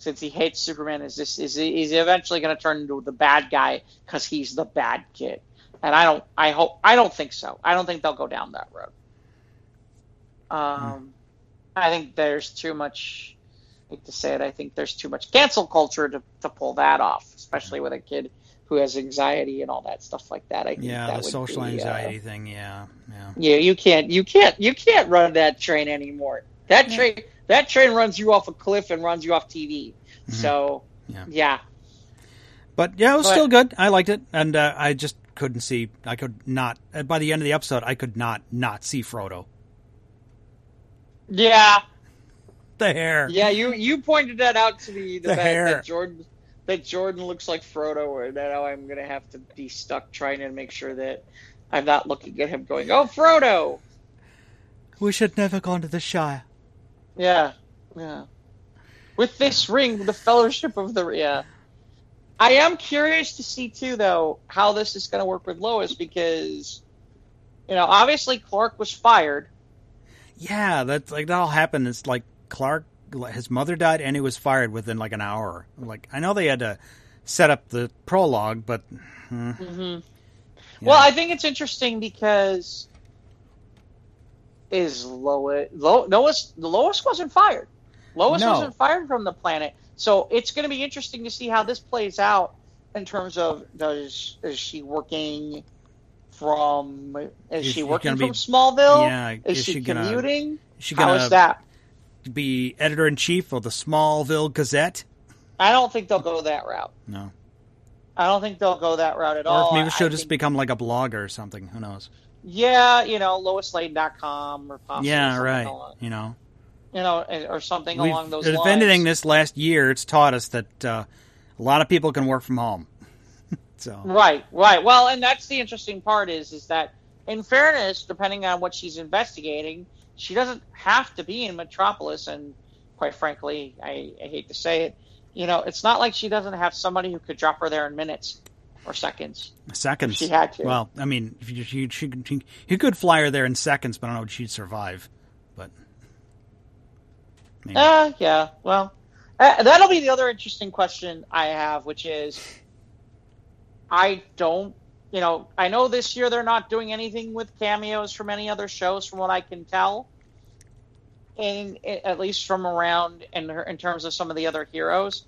S2: since he hates Superman, is this is he, is he eventually going to turn into the bad guy because he's the bad kid? And I don't. I hope. I don't think so. I don't think they'll go down that road. Um, I think there's too much. I hate to say it. I think there's too much cancel culture to, to pull that off, especially with a kid who has anxiety and all that stuff like that. I think
S1: Yeah,
S2: that
S1: the
S2: would
S1: social
S2: be, uh,
S1: anxiety thing. Yeah, yeah.
S2: yeah, you can't, you can't, you can't run that train anymore. That
S1: Yeah.
S2: That train runs you off a cliff and runs you off TV. So,
S1: Mm-hmm. Yeah.
S2: yeah,
S1: But yeah, it was
S2: But-
S1: still good. I liked it, and uh, I just couldn't see. I could not. uh, By the end of the episode, I could not not see Frodo.
S2: yeah,
S1: The hair.
S2: yeah. You you pointed that out to me. The,
S1: The
S2: fact
S1: hair.
S2: that Jordan that Jordan looks like Frodo, and now I'm gonna have to be stuck trying to make sure that I'm not looking at him going, "Oh, Frodo."
S1: We should never gone to the Shire.
S2: Yeah, yeah. With this ring, the Fellowship of the yeah. I am curious to see too, though, how this is going to work with Lois because, you know, obviously Clark was fired.
S1: Yeah, that's like that all happened. It's like Clark, his mother died, and he was fired within like an hour. Like I know they had to set up the prologue, but hmm,
S2: hmm
S1: yeah.
S2: Well, I think it's interesting because is Lois Lo, Lois Lois wasn't fired. Lois
S1: No.
S2: wasn't fired from the planet, so it's going to be interesting to see how this plays out in terms of does is she working from is,
S1: Is
S2: she working from
S1: be-
S2: Smallville?
S1: yeah,
S2: Is,
S1: is
S2: she,
S1: she gonna-
S2: commuting?
S1: is she
S2: How
S1: gonna
S2: is that?
S1: be editor in chief of the Smallville Gazette?
S2: I don't think they'll go that route.
S1: No,
S2: I don't think they'll go that route at
S1: or
S2: all.
S1: maybe she'll just
S2: think-
S1: become like a blogger or something. Who knows?
S2: Yeah, you know, LoisLane.com or possibly
S1: yeah, right.
S2: along-
S1: You know,
S2: you know, or something
S1: We've-
S2: along those
S1: if
S2: lines.
S1: anything, this last year, it's taught us that uh, a lot of people can work from home. so
S2: Right, right. Well, and that's the interesting part is is that in fairness, depending on what she's investigating, she doesn't have to be in Metropolis and quite frankly, I, I hate to say it, you know, it's not like she doesn't have somebody who could drop her there in minutes or seconds.
S1: seconds.
S2: She had to.
S1: Well, I mean, if she, she, she, you could fly her there in seconds, but I don't know if she'd survive. But maybe.
S2: Uh, yeah. Well, uh, that'll be the other interesting question I have, which is, I don't, you know, I know this year they're not doing anything with cameos from any other shows, from what I can tell, in at least from around in in terms of some of the other heroes.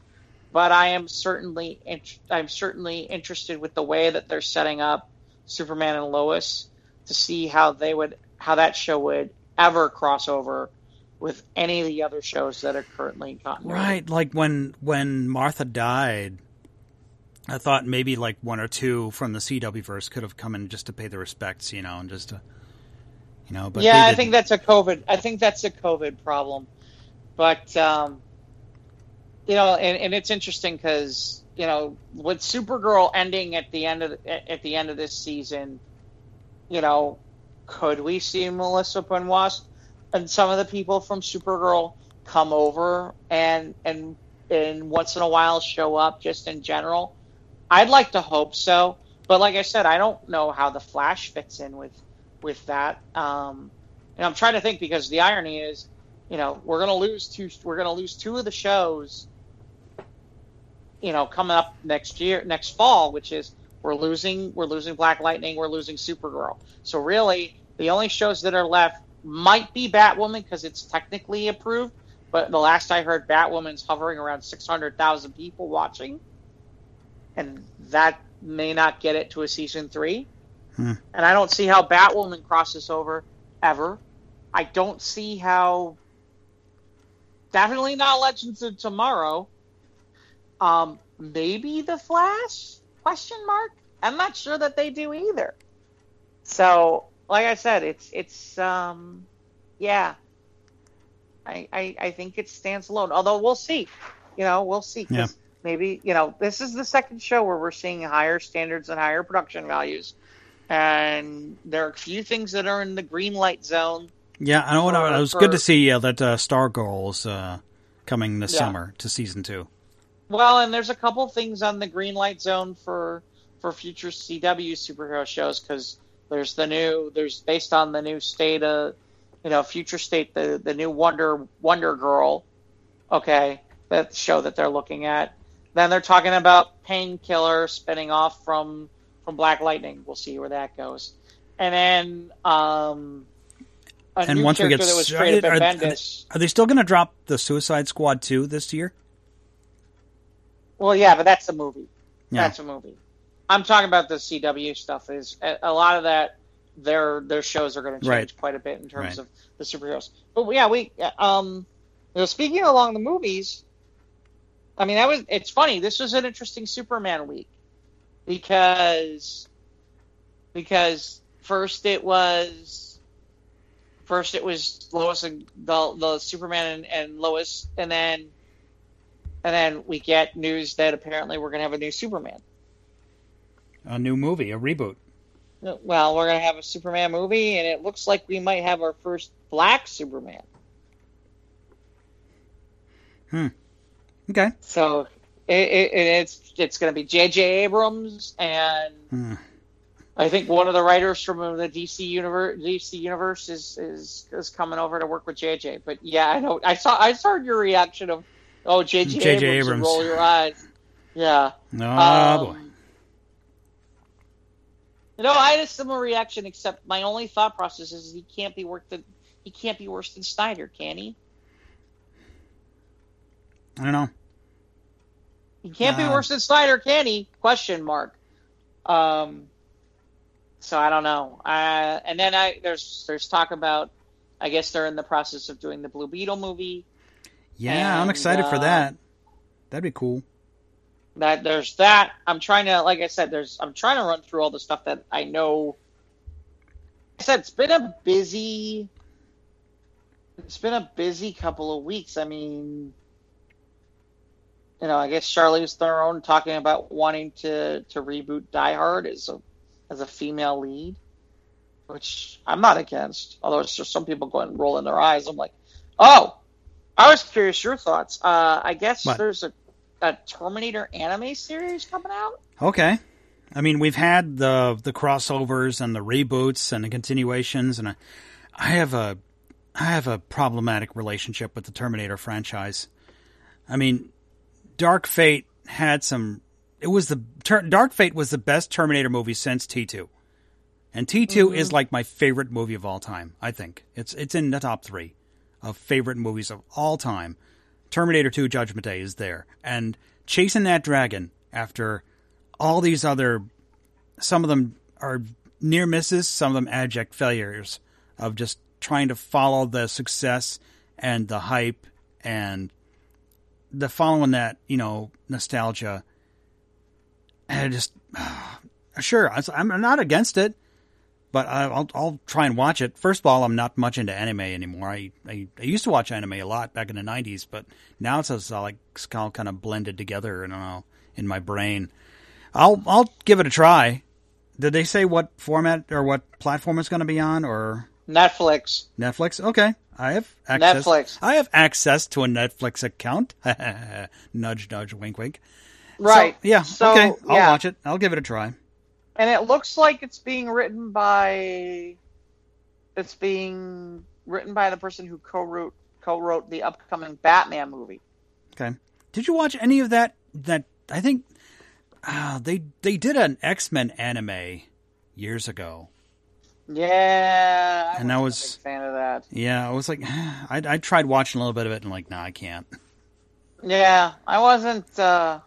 S2: But I am certainly, int- I'm certainly interested with the way that they're setting up Superman and Lois to see how they would, how that show would ever cross over with any of the other shows that are currently in continuity.
S1: Right, like when when Martha died, I thought maybe like one or two from the CW verse could have come in just to pay the respects, you know, and just to, you know. But
S2: yeah, I think that's a COVID. I think that's a COVID problem, but um, you know, and, and it's interesting because you know, with Supergirl ending at the end of at the end of this season, you know, could we see Melissa Benoist and some of the people from Supergirl come over and and and once in a while show up just in general? I'd like to hope so, but like I said, I don't know how the Flash fits in with with that. Um, and I'm trying to think because the irony is, you know, we're gonna lose two. We're gonna lose two of the shows you know, coming up next year, next fall, which is we're losing we're losing Black Lightning, we're losing Supergirl. So really, the only shows that are left might be Batwoman because it's technically approved, but the last I heard, Batwoman's hovering around six hundred thousand people watching, and that may not get it to a season three.
S1: Hmm.
S2: And I don't see how Batwoman crosses over ever. I don't see how. Definitely not Legends of Tomorrow. Um, maybe the Flash? Question mark. I'm not sure that they do either. So, like I said, it's it's um, yeah. I, I I think it stands alone. Although we'll see. You know, we'll see.
S1: Yeah.
S2: Maybe you know this is the second show where we're seeing higher standards and higher production values, and there are a few things that are in the green light zone.
S1: Yeah, I know. what
S2: For-
S1: it was
S2: for-
S1: good to see uh, that uh, Stargirl is uh, coming this
S2: Yeah.
S1: summer to season two.
S2: Well, and there's a couple things on the green light zone for for future CW superhero shows because there's the new there's based on the new state of you know future state the the new Wonder Wonder Girl, okay, that show that they're looking at. Then they're talking about Painkiller spinning off from from Black Lightning. We'll see where that goes. And then um,
S1: And once we get started, are, are they still going to drop the Suicide Squad two this year?
S2: Well, yeah, but that's a movie.
S1: Yeah.
S2: That's a movie. I'm talking about the CW stuff. Is a lot of that their their shows are going to change
S1: Right.
S2: quite a bit in terms
S1: Right.
S2: of the superheroes. But yeah, we um, you know, speaking along the movies, I mean that was it's funny. This was an interesting Superman week because because first it was first it was Lois and the the Superman and, and Lois, and then and then we get news that apparently we're going to have a new Superman.
S1: A new movie, a reboot.
S2: Well, we're going to have a Superman movie, and it looks like we might have our first black Superman. Hmm.
S1: Okay.
S2: So it, it, it's it's going to be J.J. Abrams, and
S1: Hmm.
S2: I think one of the writers from the DC universe DC universe is is is coming over to work with J.J. But yeah, I know I saw I saw your reaction of oh J.J. Abrams,
S1: Abrams.
S2: roll your eyes. Yeah.
S1: Oh
S2: Um,
S1: boy.
S2: You know, I had a similar reaction, except my only thought process is he can't be worse than he can't be worse than Snyder, can he?
S1: I don't know.
S2: He can't be
S1: Uh,
S2: worse than Snyder, can he? Question mark. Um. So I don't know. Uh, and then I there's there's talk about. I guess they're in the process of doing the Blue Beetle movie.
S1: Yeah, I'm
S2: And,
S1: excited for
S2: uh,
S1: that. That'd be cool.
S2: That there's that. I'm trying to, like I said, there's I'm trying to run through all the stuff that I know. I said it's been a busy. It's been a busy couple of weeks. I mean, you know, I guess Charlize Theron talking about wanting to to reboot Die Hard as a as a female lead, which I'm not against. Although it's just some people going rolling their eyes. I'm like, oh, I was curious your thoughts. Uh, I guess
S1: What?
S2: there's a a Terminator anime series coming out.
S1: Okay. I mean, we've had the the crossovers and the reboots and the continuations, and I, I have a I have a problematic relationship with the Terminator franchise. I mean, Dark Fate had some. It was the Dark Fate was the best Terminator movie since T two, and T 2 is like my favorite movie of all time. I think it's it's in the top three of favorite movies of all time. Terminator 2 Judgment Day is there. And chasing that dragon after all these other some of them are near misses, some of them abject failures of just trying to follow the success and the hype and the following that, you know, nostalgia. And I just sure, I'm not against it but I- I'll I'll try and watch it. First of all, I'm not much into anime anymore. I I, I used to watch anime a lot back in the '90s, but now it's just all like it's all kind of blended together. I don't know in my brain. I'll I'll give it a try. Did they say what format or what platform it's going to be on or
S2: Netflix.
S1: Netflix? Okay, I have access.
S2: Netflix.
S1: I have access to a Netflix account. nudge, nudge, wink, wink. So,
S2: Right.
S1: yeah.
S2: So,
S1: okay. I'll
S2: yeah.
S1: watch it. I'll give it a try.
S2: And it looks like it's being written by it's being written by the person who co-wrote co-wrote the upcoming Batman movie.
S1: Okay. Did you watch any of that that I think uh, they they did an X Men anime years ago.
S2: Yeah, I
S1: And I
S2: big fan of that.
S1: Yeah, I was like, I, I tried watching a little bit of it and like, nah, I can't.
S2: Yeah, I wasn't. uh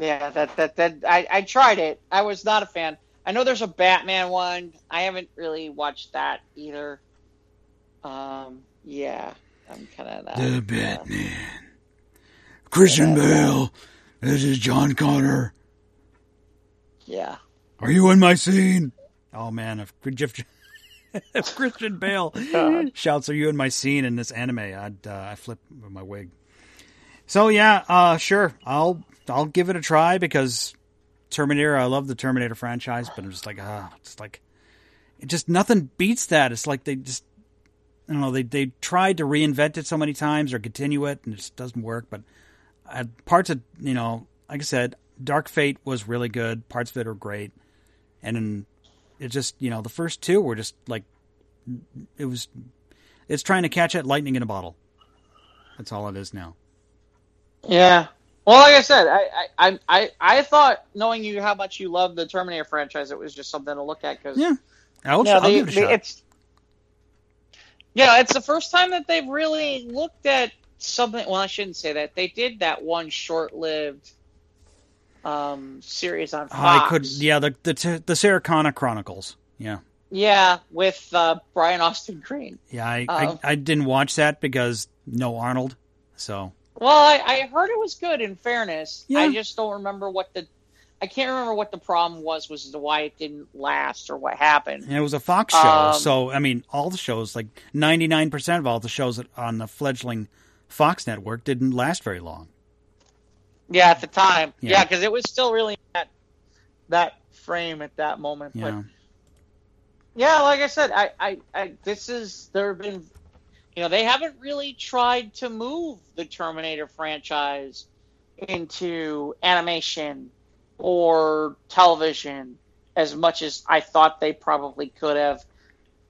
S2: Yeah, that that that I I tried it. I was not a fan. I know there's a Batman one. I haven't really watched that either. Um, yeah, I'm kind of that.
S1: The
S2: uh,
S1: Batman, Christian Bale. This is John Connor.
S2: yeah.
S1: Are you in my scene? Oh man, if, if, if Christian Bale
S2: God.
S1: shouts, "Are you in my scene?" in this anime, I'd uh, I flip my wig. So yeah, uh, sure, I'll I'll give it a try because Terminator. I love the Terminator franchise, but I'm just like ah, it's like it just nothing beats that. It's like they just I don't know they they tried to reinvent it so many times or continue it, and it just doesn't work. But uh, parts of you know, like I said, Dark Fate was really good. Parts of it are great, and then it just you know the first two were just like it was. It's trying to catch it lightning in a bottle. That's all it is now.
S2: Yeah. Well, like I said, I, I, I, I I thought knowing you how much you love the Terminator franchise, it was just something to look at because
S1: Yeah, I'll,
S2: Yeah,
S1: I'll
S2: they-
S1: give it a
S2: they-
S1: shot.
S2: It's yeah, it's the first time that they've really looked at something. Well, I shouldn't say that. They did that one short-lived um, series on Fox.
S1: I could, yeah, the the the Sarah Connor Chronicles. Yeah,
S2: Yeah, with uh, Brian Austin Green.
S1: yeah. I,
S2: Oh.
S1: I I didn't watch that because no Arnold. So
S2: Well, I, I heard it was good. In fairness,
S1: Yeah.
S2: I just don't remember what the. I can't remember what the problem was. Was why it didn't last or what happened.
S1: and it was a Fox show.
S2: Um,
S1: so I mean, all the shows, like ninety nine percent of all the shows on the fledgling Fox network, didn't last very long.
S2: Yeah, at the time.
S1: Yeah.
S2: Yeah, because it was still really that that frame at that moment. But
S1: Yeah,
S2: Yeah, like I said, I, I, I this is there have been, you know, they haven't really tried to move the Terminator franchise into animation or television as much as I thought they probably could have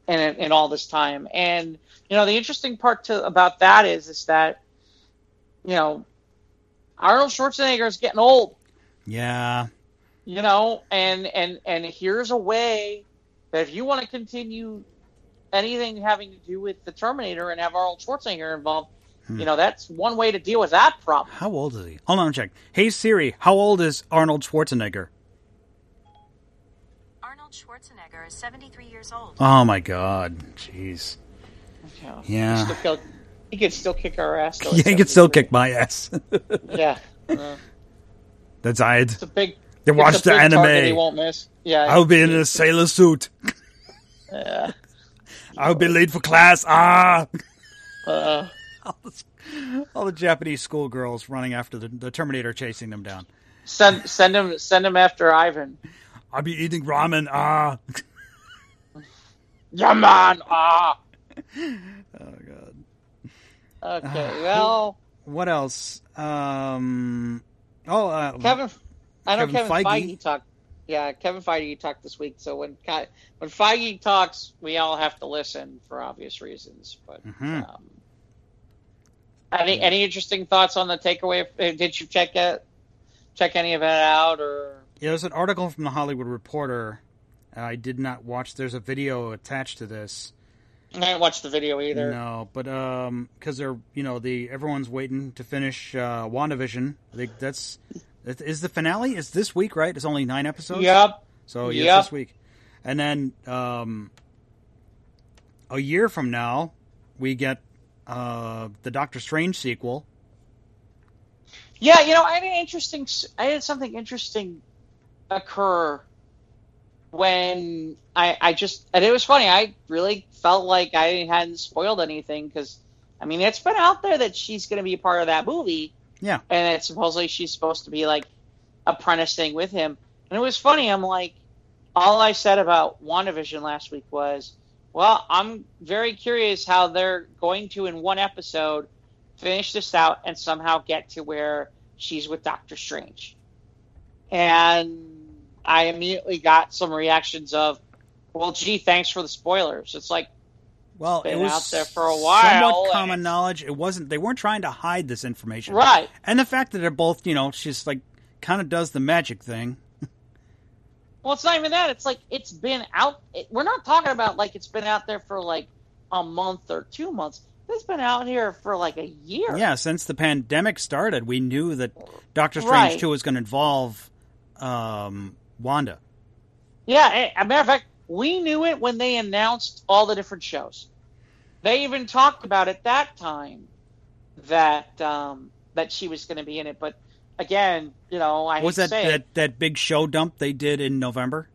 S2: in in all this time. And you know, the interesting part to about that is is that you know Arnold Schwarzenegger is getting old
S1: yeah.
S2: you know and and and here's a way that if you want to continue anything having to do with the terminator and have arnold schwarzenegger involved
S1: Hmm.
S2: you know that's one way to deal with that problem
S1: How old is he? Hold on, check. Hey Siri, how old is Arnold Schwarzenegger?
S3: Arnold Schwarzenegger is 73 years old.
S1: Oh my God, jeez.
S2: You know,
S1: Yeah.
S2: he, still kill, he could still kick our ass though,
S1: Yeah, he can still kick my ass.
S2: yeah uh,
S1: That's I.
S2: it's a big
S1: They watch the
S2: big target he
S1: anime.
S2: won't miss yeah
S1: I'll be in a sailor suit.
S2: yeah.
S1: I'll be late for class. Ah!
S2: uh,
S1: all, the, all the Japanese schoolgirls running after the, the Terminator chasing them down.
S2: send send him send him after ivan
S1: I'll be eating ramen. Ah!
S2: Yaman. ah
S1: Oh god.
S2: okay well
S1: What else? Um. Oh, uh,
S2: Kevin, I know
S1: Kevin
S2: Kevin,
S1: Feige.
S2: Feige. talked. Yeah, Kevin Feige talked this week. So when when Feige talks, we all have to listen for obvious reasons. But
S1: Mhm.
S2: um, any any interesting thoughts on the takeaway? Did you check it? Check any of it out, or
S1: Yeah, there's an article from the Hollywood Reporter. I did not watch. There's a video attached to this.
S2: I didn't watch the video either.
S1: No, but um, because they're you know the everyone's waiting to finish uh, WandaVision. I think that's that is the finale. Is this week right? It's only nine episodes.
S2: Yep.
S1: So yes,
S2: Yep.
S1: this week, and then um, a year from now we get uh, the Doctor Strange sequel.
S2: Yeah, you know, I had an interesting. I had something interesting occur when I, I just, and it was funny. I really felt like I hadn't spoiled anything because, I mean, it's been out there that she's going to be a part of that movie.
S1: Yeah.
S2: And it's supposedly she's supposed to be like apprenticing with him. And it was funny. I'm like, all I said about WandaVision last week was, well, I'm very curious how they're going to, in one episode, finish this out and somehow get to where she's with Doctor Strange. And I immediately got some reactions of, well, gee, thanks for the spoilers. It's like,
S1: Well,
S2: been
S1: it was
S2: out there for a while,
S1: Somewhat common knowledge. It wasn't. They weren't trying to hide this information,
S2: Right.
S1: And the fact that they're both, you know, she's like kind of does the magic thing.
S2: Well, it's not even that. It's like it's been out. It, we're not talking about like it's been out there for like a month or two months. It's been out here for like a year.
S1: Yeah, since the pandemic started, we knew that Doctor Strange
S2: Right.
S1: two was going to involve um, Wanda.
S2: Yeah, a matter of fact, we knew it when they announced all the different shows. They even talked about at that time that um, that she was going to be in it. But again, you know, I
S1: was that,
S2: to say it,
S1: that that big show dump they did in November?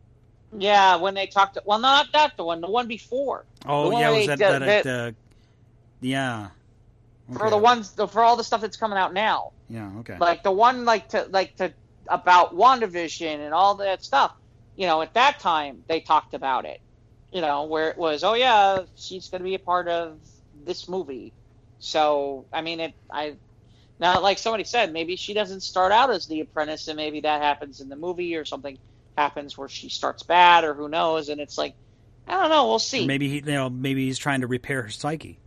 S2: yeah, when they talked. To, Well, not that the one, the one before.
S1: Oh
S2: The one
S1: yeah, was that,
S2: did-
S1: that,
S2: that-
S1: uh, yeah.
S2: For the ones, for all the stuff that's coming out now.
S1: Yeah. Okay.
S2: like the one like to like to about WandaVision and all that stuff. You know, at that time they talked about it. You know, where it was, oh yeah, she's going to be a part of this movie. So I mean, it I now like somebody said, maybe she doesn't start out as the apprentice, and maybe that happens in the movie or something happens where she starts bad or who knows, and it's like I don't know, we'll see.
S1: Maybe he, you know, maybe he's trying to repair her psyche.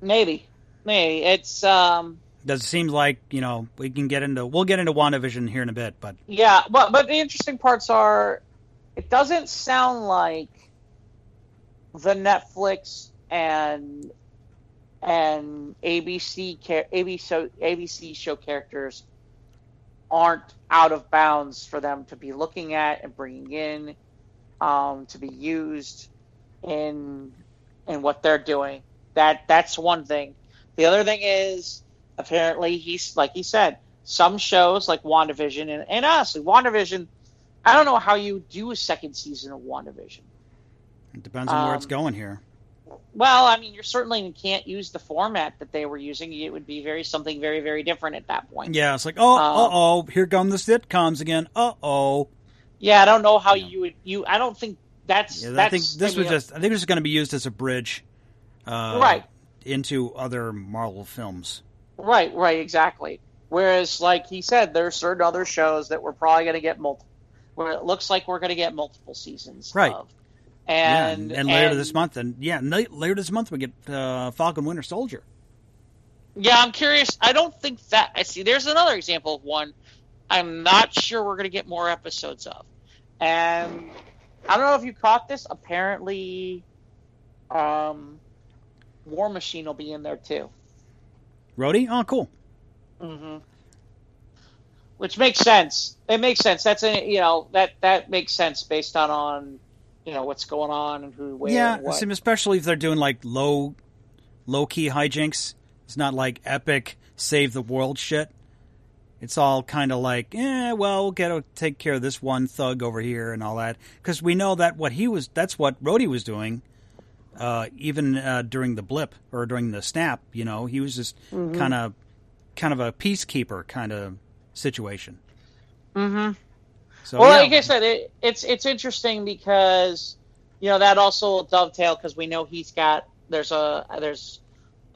S2: maybe, maybe it's um
S1: Does it seem like you know we can get into we'll get into WandaVision here in a bit, but
S2: Yeah, but but the interesting parts are, it doesn't sound like the Netflix and and ABC ABC ABC show characters aren't out of bounds for them to be looking at and bringing in um, to be used in in what they're doing. That that's one thing. The other thing is apparently he's like he said some shows like WandaVision and, and honestly WandaVision I don't know how you do a second season of WandaVision.
S1: it depends on where it's
S2: Um,
S1: going here.
S2: Well, I mean, you certainly can't use the format that they were using. It would be very something very very different at that point.
S1: Yeah, it's like oh,
S2: um,
S1: uh oh, here come the sitcoms again. Uh oh.
S2: Yeah, I don't know how
S1: Yeah.
S2: you would you. I don't think that's.
S1: Yeah, I
S2: that's
S1: think this was just. I think it was going to be used as a bridge, uh,
S2: Right.
S1: into other Marvel films.
S2: Right, right, exactly. Whereas, like he said, there's certain other shows that we're probably going to get multiple, where it looks like we're going to get multiple seasons
S1: Right.
S2: of.
S1: Yeah,
S2: And,
S1: and, later
S2: and-
S1: this month, and yeah, later this month we get uh, Falcon Winter Soldier.
S2: Yeah, I'm curious. I don't think that. I see. There's another example of one. I'm not sure we're going to get more episodes of, and I don't know if you caught this. Apparently, um, War Machine will be in there too.
S1: Rhodey, oh cool.
S2: hmm Which makes sense. It makes sense. That's a you know that that makes sense based on on you know what's going on and who where
S1: yeah, especially if they're doing like low, low key hijinks. It's not like epic save the world shit. It's all kind of like, eh, well, we'll get to take care of this one thug over here and all that because we know that what he was, that's what Rhodey was doing. Uh, even uh, during the blip or during the snap, you know, he was just
S2: Mm-hmm.
S1: kind of, kind of a peacekeeper kind of situation.
S2: hmm
S1: So
S2: well,
S1: yeah.
S2: like I said, it, it's it's interesting because you know that also dovetail because we know he's got there's a there's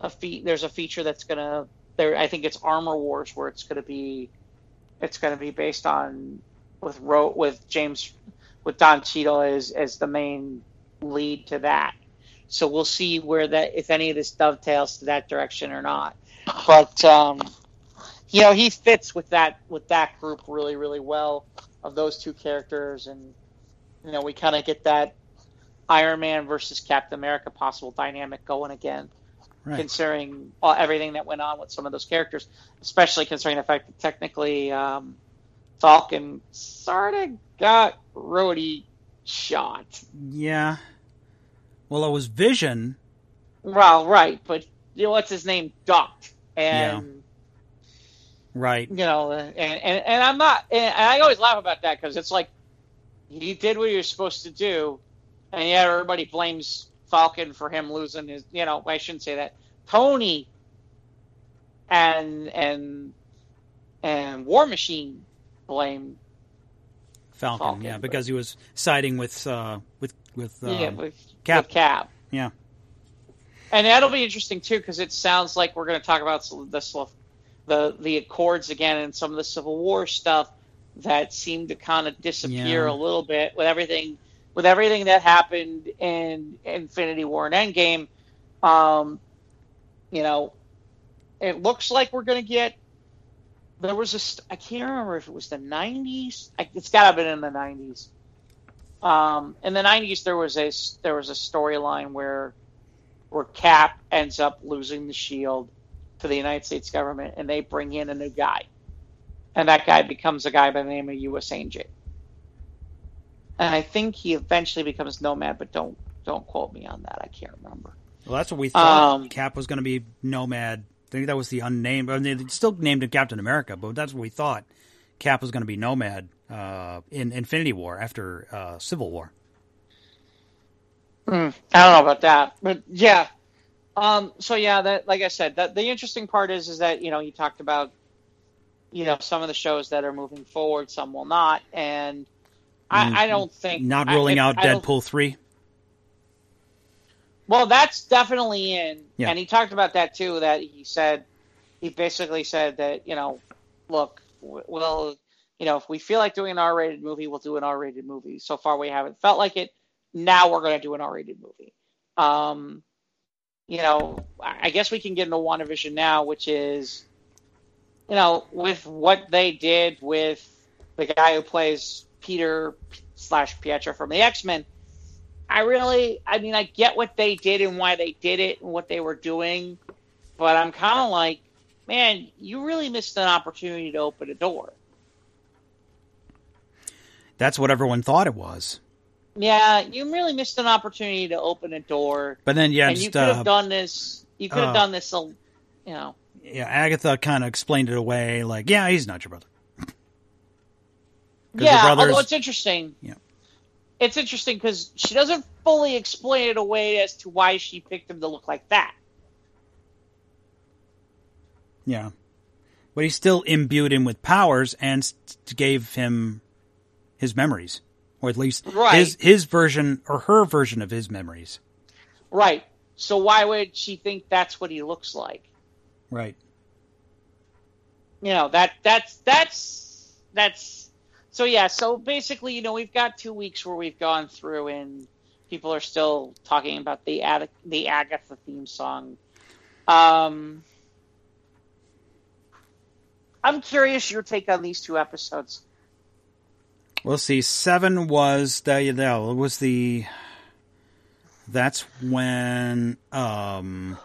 S2: a fe- there's a feature that's gonna there I think it's Armor Wars where it's gonna be it's gonna be based on with Ro- with James with Don Cheadle as as the main lead to that. So we'll see where that if any of this dovetails to that direction or not. But um, you know he fits with that with that group really really well of those two characters, and you know we kind of get that Iron Man versus Captain America possible dynamic going again,
S1: Right.
S2: considering all, everything that went on with some of those characters, especially considering the fact that technically um, Falcon sort of got Rhodey shot.
S1: yeah. Well, it was Vision.
S2: Well, right, but you know what's his name ducked, and
S1: Right.
S2: you know, and and, and I'm not, and I always laugh about that because it's like he did what he was supposed to do, and yet everybody blames Falcon for him losing his. You know, I shouldn't say that. Tony and and and War Machine blame
S1: Falcon,
S2: Falcon,
S1: yeah, because he was siding with uh, with with um,
S2: yeah, with
S1: Cap.
S2: with Cap.
S1: Yeah.
S2: And that'll be interesting too because it sounds like we're going to talk about this the the Accords again and some of the Civil War stuff that seemed to kind of disappear
S1: Yeah.
S2: a little bit with everything with everything that happened in Infinity War and Endgame, um, you know, it looks like we're going to get. There was a. I can't remember if it was the '90s. It's got to have been in the '90s. Um, in the '90s, there was a there was a storyline where where Cap ends up losing the shield to the United States government, and they bring in a new guy, and that guy becomes a guy by the name of U.S. Agent. And I think he eventually becomes Nomad, but don't don't quote me on that. I can't remember.
S1: Well, that's what we thought.
S2: Um,
S1: Cap was going to be Nomad. I think that was the unnamed. I mean, they still named him Captain America, but that's what we thought. Cap was going to be Nomad uh, in Infinity War after uh, Civil War.
S2: Mm, I don't know about that, but yeah. Um, so yeah, that like I said, that the interesting part is is that you know you talked about you know some of the shows that are moving forward, some will not, and I, I don't think
S1: Not
S2: I-
S1: ruling
S2: if-
S1: out
S2: I
S1: Deadpool three.
S2: Well, that's definitely in,
S1: Yeah.
S2: and he talked about that too. That he said, he basically said that you know, look, we'll, you know, if we feel like doing an R-rated movie, we'll do an R-rated movie. So far, we haven't felt like it. Now we're going to do an R-rated movie. Um, you know, I I guess we can get into WandaVision now, which is, you know, with what they did with the guy who plays Peter slash Pietro from the X Men. I really, I mean, I get what they did and why they did it and what they were doing, but I'm kind of like, man, you really missed an opportunity to open a door.
S1: That's what everyone thought it was.
S2: Yeah, you really missed an opportunity to open a door,
S1: But then, yeah,
S2: and you could have
S1: uh,
S2: done this. You could have
S1: uh,
S2: done this, you know.
S1: yeah, Agatha kind of explained it away, like, yeah, he's not your brother."
S2: Yeah,
S1: brothers-
S2: although it's interesting.
S1: Yeah.
S2: It's interesting because she doesn't fully explain it away as to why she picked him to look like that.
S1: Yeah. But he still imbued him with powers and gave him his memories. Or at least
S2: Right.
S1: his his version or her version of his memories.
S2: Right. So why would she think that's what he looks like?
S1: Right.
S2: You know, that that's that's that's so yeah, so basically, you know, we've got 2 weeks where we've gone through and people are still talking about the Ad- the Agatha theme song. Um I'm curious your take on these two episodes.
S1: We'll see. Seven was the that was the that's when um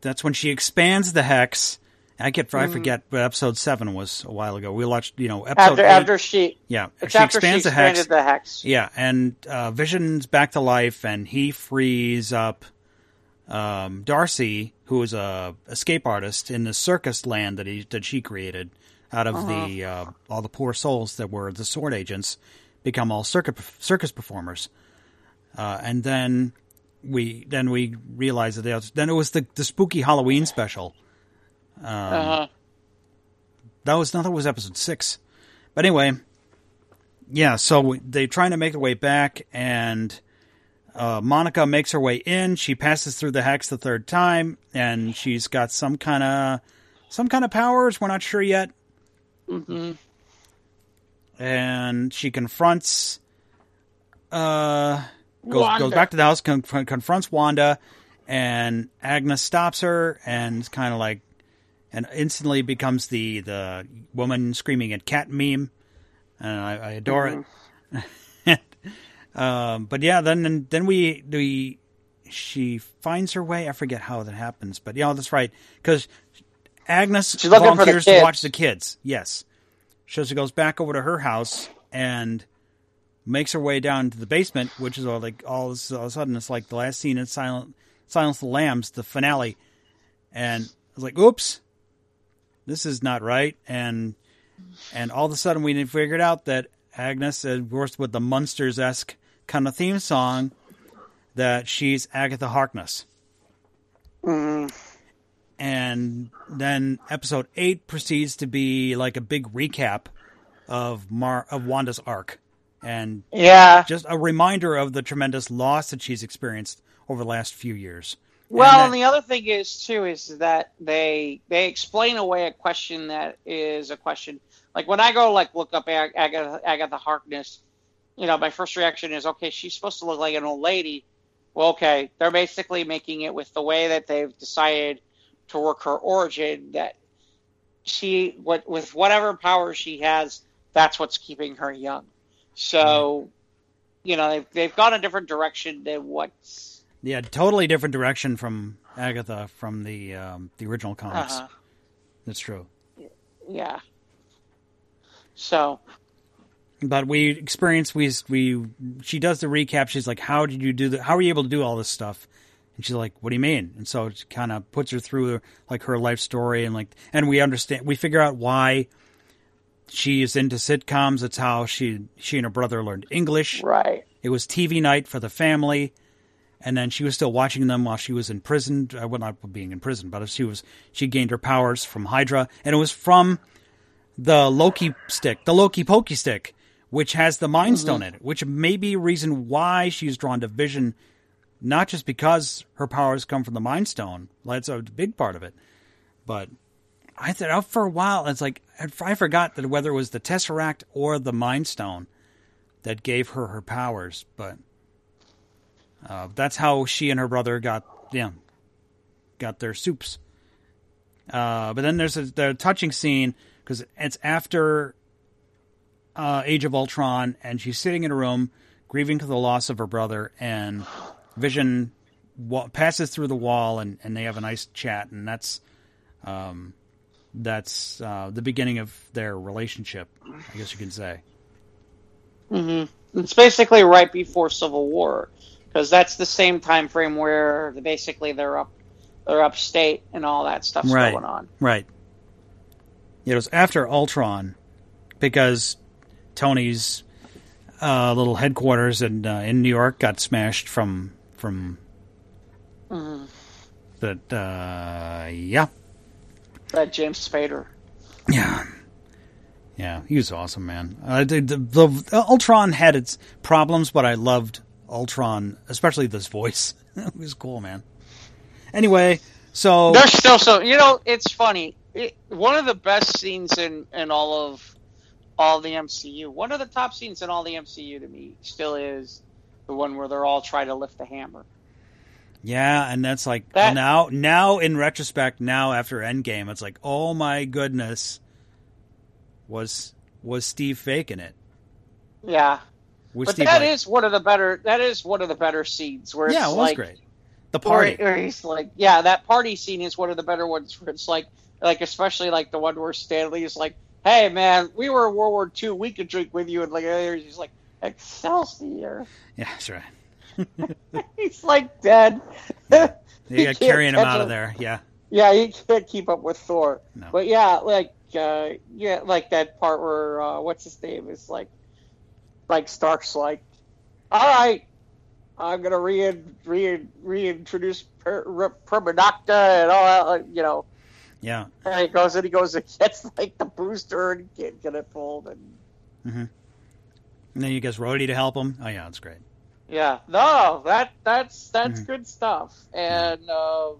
S1: that's when she expands the hex. I get I forget, but episode seven was a while ago. We watched, you know, episode
S2: After
S1: eight-
S2: after she
S1: yeah, she
S2: after
S1: expands
S2: she
S1: the hex.
S2: the hex.
S1: Yeah, and uh, Vision's back to life, and he frees up um, Darcy, who is a escape artist in the circus land that he that she created out of the uh, all the poor souls that were the S.W.O.R.D. agents, become all circus circus performers, uh, and then we then we realized that they also, then it was the the spooky Halloween special. Um,
S2: Uh-huh.
S1: That was no, that was episode six. But anyway, yeah. So they're trying to make their way back, and uh, Monica makes her way in. She passes through the hex the third time, and she's got some kind of some kind of powers. We're not sure yet.
S2: Hmm
S1: And she confronts. Uh, goes goes back to the house, con- confronts Wanda, and Agnes stops her, and it's kind of like, and instantly becomes the the woman screaming at cat meme, and I, I adore it. um, but yeah, then then we we she finds her way. I forget how that happens, but yeah, that's right because Agnes
S2: She's looking for the
S1: volunteers to watch the kids. Yes, so she goes back over to her house and makes her way down to the basement, which is all like all, of a sudden it's like the last scene in Silent Silence of the Lambs, the finale, and I was like, "Oops, this is not right." And and all of a sudden we figured out that Agnes, of course, with the Munsters esque kind of theme song, that she's Agatha Harkness. Mm. And then episode eight proceeds to be like a big recap of Mar of Wanda's arc, and
S2: Yeah.
S1: just a reminder of the tremendous loss that she's experienced over the last few years.
S2: Well,
S1: And
S2: and the other thing is too is that they they explain away a question that is a question Like when I go like look up Ag- Agatha, Agatha Harkness, you know, my first reaction is okay, she's supposed to look like an old lady. Well, okay, they're basically making it with the way that they've decided to work her origin that she what with whatever power she has, that's what's keeping her young. So, you know, they've they've gone a different direction than what's
S1: Yeah, totally different direction from Agatha from the um, the original comics.
S2: uh,
S1: That's true.
S2: yeah. So
S1: But we experience we we she does the recap. She's like, "How did you do that? How are you able to do all this stuff?" And she's like, "What do you mean?" And so it kind of puts her through like her life story and like, and we understand. We figure out why she is into sitcoms. It's how she she and her brother learned English.
S2: right.
S1: It was TV night for the family, and then she was still watching them while she was in prison. Well, not being in prison, but she was she gained her powers from Hydra, and it was from the Loki stick, the Loki Pokey stick, which has the Mind mm-hmm. Stone in it, which may be a reason why she's drawn to Vision, not just because her powers come from the Mind Stone. That's a big part of it, but. I thought out for a while. It's like I forgot that whether it was the Tesseract or the Mind Stone that gave her her powers, but uh, that's how she and her brother got yeah got their soups. Uh, but then there's a the touching scene because it's after uh, Age of Ultron, and she's sitting in a room grieving to the loss of her brother, and Vision wa- passes through the wall, and, and they have a nice chat, and that's um, that's uh, the beginning of their relationship, I guess you can say.
S2: hmm It's basically right before Civil War, because that's the same time frame where basically they're up, they're upstate and all that stuff's
S1: Right.
S2: going on.
S1: Right. It was after Ultron, because Tony's uh, little headquarters in uh, in New York got smashed from from
S2: Mm-hmm.
S1: that. Uh, yeah,
S2: That James Spader.
S1: yeah, yeah. He was awesome, man. Uh, the, the, the Ultron had its problems, but I loved Ultron, especially this voice. it was cool, man. Anyway, so
S2: There's still so you know it's funny. It, one of the best scenes in in all of all the MCU. One of the top scenes in all the MCU to me still is the one where they're all trying to lift the hammer.
S1: Yeah, and that's like
S2: That-
S1: now now in retrospect, now after Endgame, it's like, oh my goodness. Was was Steve faking it?
S2: Yeah,
S1: Was
S2: but
S1: Steve
S2: that
S1: like-
S2: is one of the better. That is one of the better scenes where
S1: Yeah, it was
S2: like,
S1: great. The party.
S2: where he's like, yeah, that party scene is one of the better ones. Where it's like, like especially like the one where Stanley is like, "Hey, man, we were in World War II. We could drink with you." And like, he's like, "Excelsior."
S1: Yeah, that's right.
S2: he's like dead. He
S1: got carrying him out of there. Yeah.
S2: Yeah, he can't keep up with Thor.
S1: No.
S2: But yeah, like uh, yeah, like that part where uh, what's his name is like, like Stark's like, all right, I'm gonna re re reintroduce per- re- and all that, you know.
S1: Yeah.
S2: And he goes and he goes and gets like the booster and he can't get it pulled and
S1: And then you guys Rhodey to help him. Oh yeah, that's great.
S2: yeah, no, that that's that's
S1: Mhm.
S2: good stuff. And uh,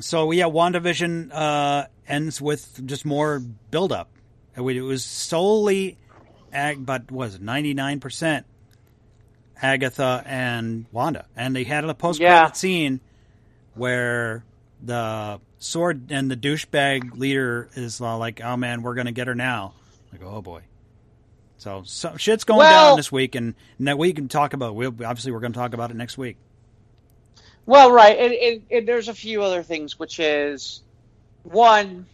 S1: So yeah, WandaVision uh, ends with just more build up. It was solely, ag, but was ninety nine percent Agatha and Wanda, and they had a post credit
S2: Yeah.
S1: scene where the S.W.O.R.D and the douchebag leader is like, "Oh man, we're gonna get her now." Like, oh boy. So, so shit's going
S2: Well-
S1: down this week, and now we can talk about. We'll, obviously, we're going to talk about it next week.
S2: Well, right, and, and, and there's a few other things, which is one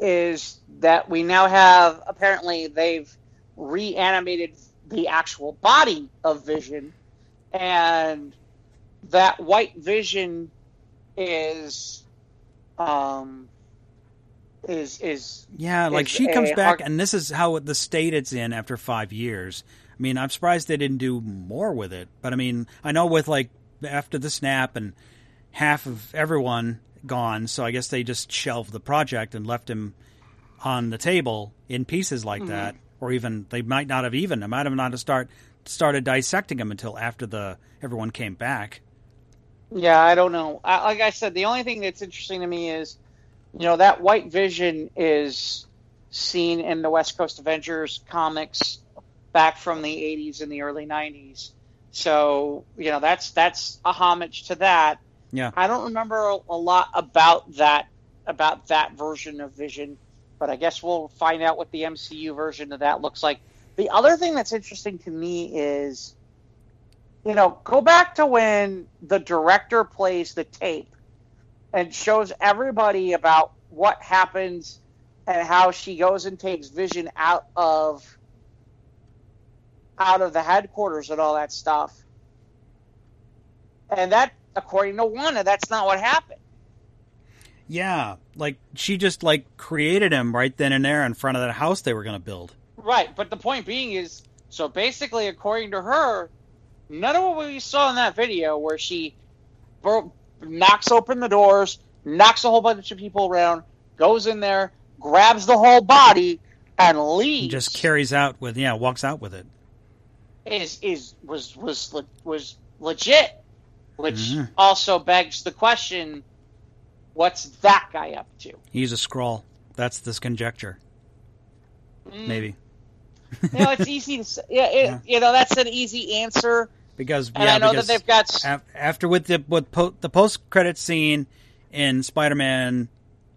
S2: is that we now have apparently they've reanimated the actual body of Vision, and that white Vision is um is is
S1: Yeah, like
S2: is
S1: she comes back,
S2: hard-
S1: and this is how the state it's in after five years. I mean, I'm surprised they didn't do more with it. But I mean, I know with like after the snap and half of everyone gone, so I guess they just shelved the project and left him on the table in pieces like
S2: Mm-hmm.
S1: that, or even they might not have even. They might have not have start started dissecting him until after the everyone came back.
S2: Yeah, I don't know. I, like I said, the only thing that's interesting to me is, you know, that white vision is seen in the West Coast Avengers comics back from the 80s and the early 90s. So, you know, that's that's a homage to that.
S1: Yeah.
S2: I don't remember a, a lot about that about that version of Vision, but I guess we'll find out what the MCU version of that looks like. The other thing that's interesting to me is you know, go back to when the director plays the tape and shows everybody about what happens and how she goes and takes Vision out of out of the headquarters and all that stuff. And that, according to Wanda, that's not what happened.
S1: Yeah, like she just like created him right then and there in front of that house they were going to build.
S2: Right, but the point being is, so basically, according to her, none of what we saw in that video, where she bro- knocks open the doors, knocks a whole bunch of people around, goes in there, grabs the whole body, and leaves.
S1: Just carries out with yeah, walks out with it.
S2: is is was was was legit, which
S1: Mhm.
S2: also begs the question: What's that guy up to?
S1: He's a Skrull. That's this conjecture.
S2: Mm,
S1: Maybe
S2: you know, it's easy to say. Yeah, it,
S1: Yeah.
S2: you know, that's an easy answer,
S1: because
S2: and
S1: yeah,
S2: I know
S1: because
S2: that they've got.
S1: af- after with the with po- the post credit scene in Spider Man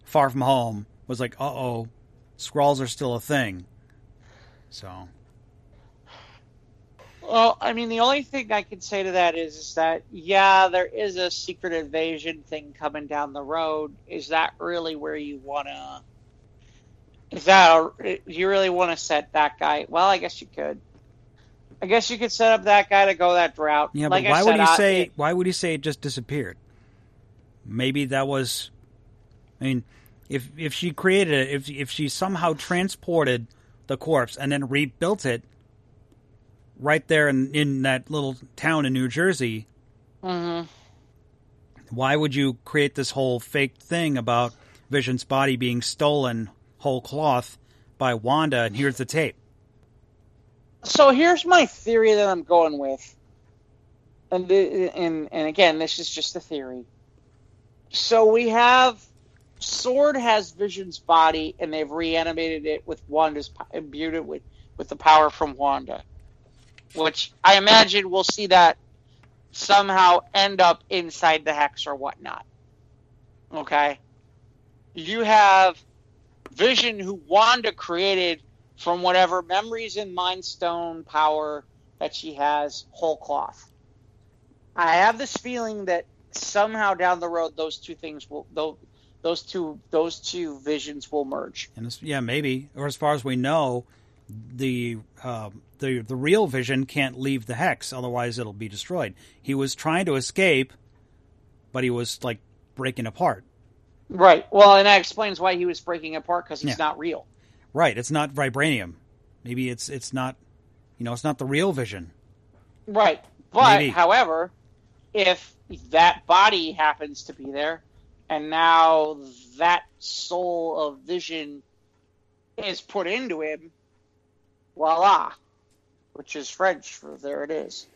S1: Far From Home was like, uh oh, Skrulls are still a thing. So
S2: Well, I mean, the only thing I can say to that is, is that yeah, there is a secret invasion thing coming down the road. Is that really where you wanna? Is that a, you really want to set that guy? Well, I guess you could. I guess you could set up that guy to go that route.
S1: yeah,
S2: like
S1: but why
S2: said,
S1: would you
S2: I-
S1: say
S2: it-
S1: why would you say it just disappeared? Maybe that was. I mean, if if she created it, if if she somehow transported the corpse and then rebuilt it right there in, in that little town in New Jersey,
S2: Mhm.
S1: why would you create this whole fake thing about Vision's body being stolen whole cloth by Wanda? And here's the tape.
S2: So here's my theory that I'm going with, and and and again, this is just a theory. So we have S.W.O.R.D has Vision's body, and they've reanimated it with Wanda's imbued it with with the power from Wanda, which I imagine we'll see that somehow end up inside the hex or whatnot. Okay, you have Vision, who Wanda created from whatever memories and mind stone power that she has whole cloth. I have this feeling that somehow down the road those two things will those, those two those two visions will merge.
S1: And yeah, maybe, or as far as we know, the uh, the the real Vision can't leave the hex, otherwise it'll be destroyed. He was trying to escape, but he was like breaking apart.
S2: Right. Well, and that explains why he was breaking apart because he's
S1: Yeah.
S2: not real.
S1: Right? It's not vibranium. Maybe it's it's not, you know, it's not the real Vision.
S2: Right. But
S1: Maybe.
S2: however, if that body happens to be there and now that soul of vision is put into him, voila. Which is French for there it is.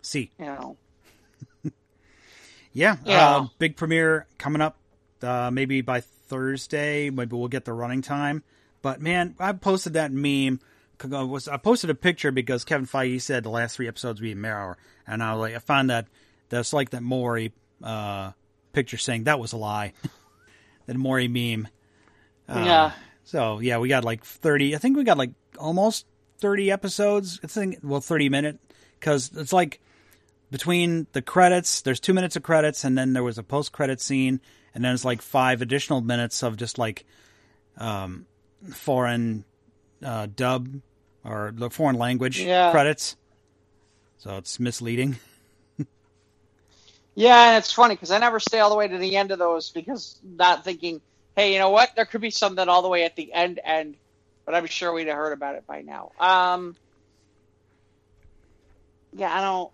S1: See,
S2: You know.
S1: yeah,
S2: Yeah.
S1: Uh, big premiere coming up. Uh, maybe by Thursday, maybe we'll get the running time. But man, I posted that meme. I Was I posted a picture because Kevin Feige said the last three episodes would be Marrow, and I was like, I found that that's like that Maury uh, picture saying that was a lie. that Maury meme. Uh,
S2: Yeah.
S1: So yeah, we got like thirty. I think we got like almost thirty episodes. I think well, thirty minute because it's like between the credits. There's two minutes of credits, and then there was a post credit scene, and then it's like five additional minutes of just like um, foreign uh, dub or the foreign language
S2: Yeah.
S1: credits. So it's misleading.
S2: Yeah, and it's funny because I never stay all the way to the end of those because not thinking, hey, you know what? There could be something all the way at the end end, but I'm sure we'd have heard about it by now. Um, yeah, I don't.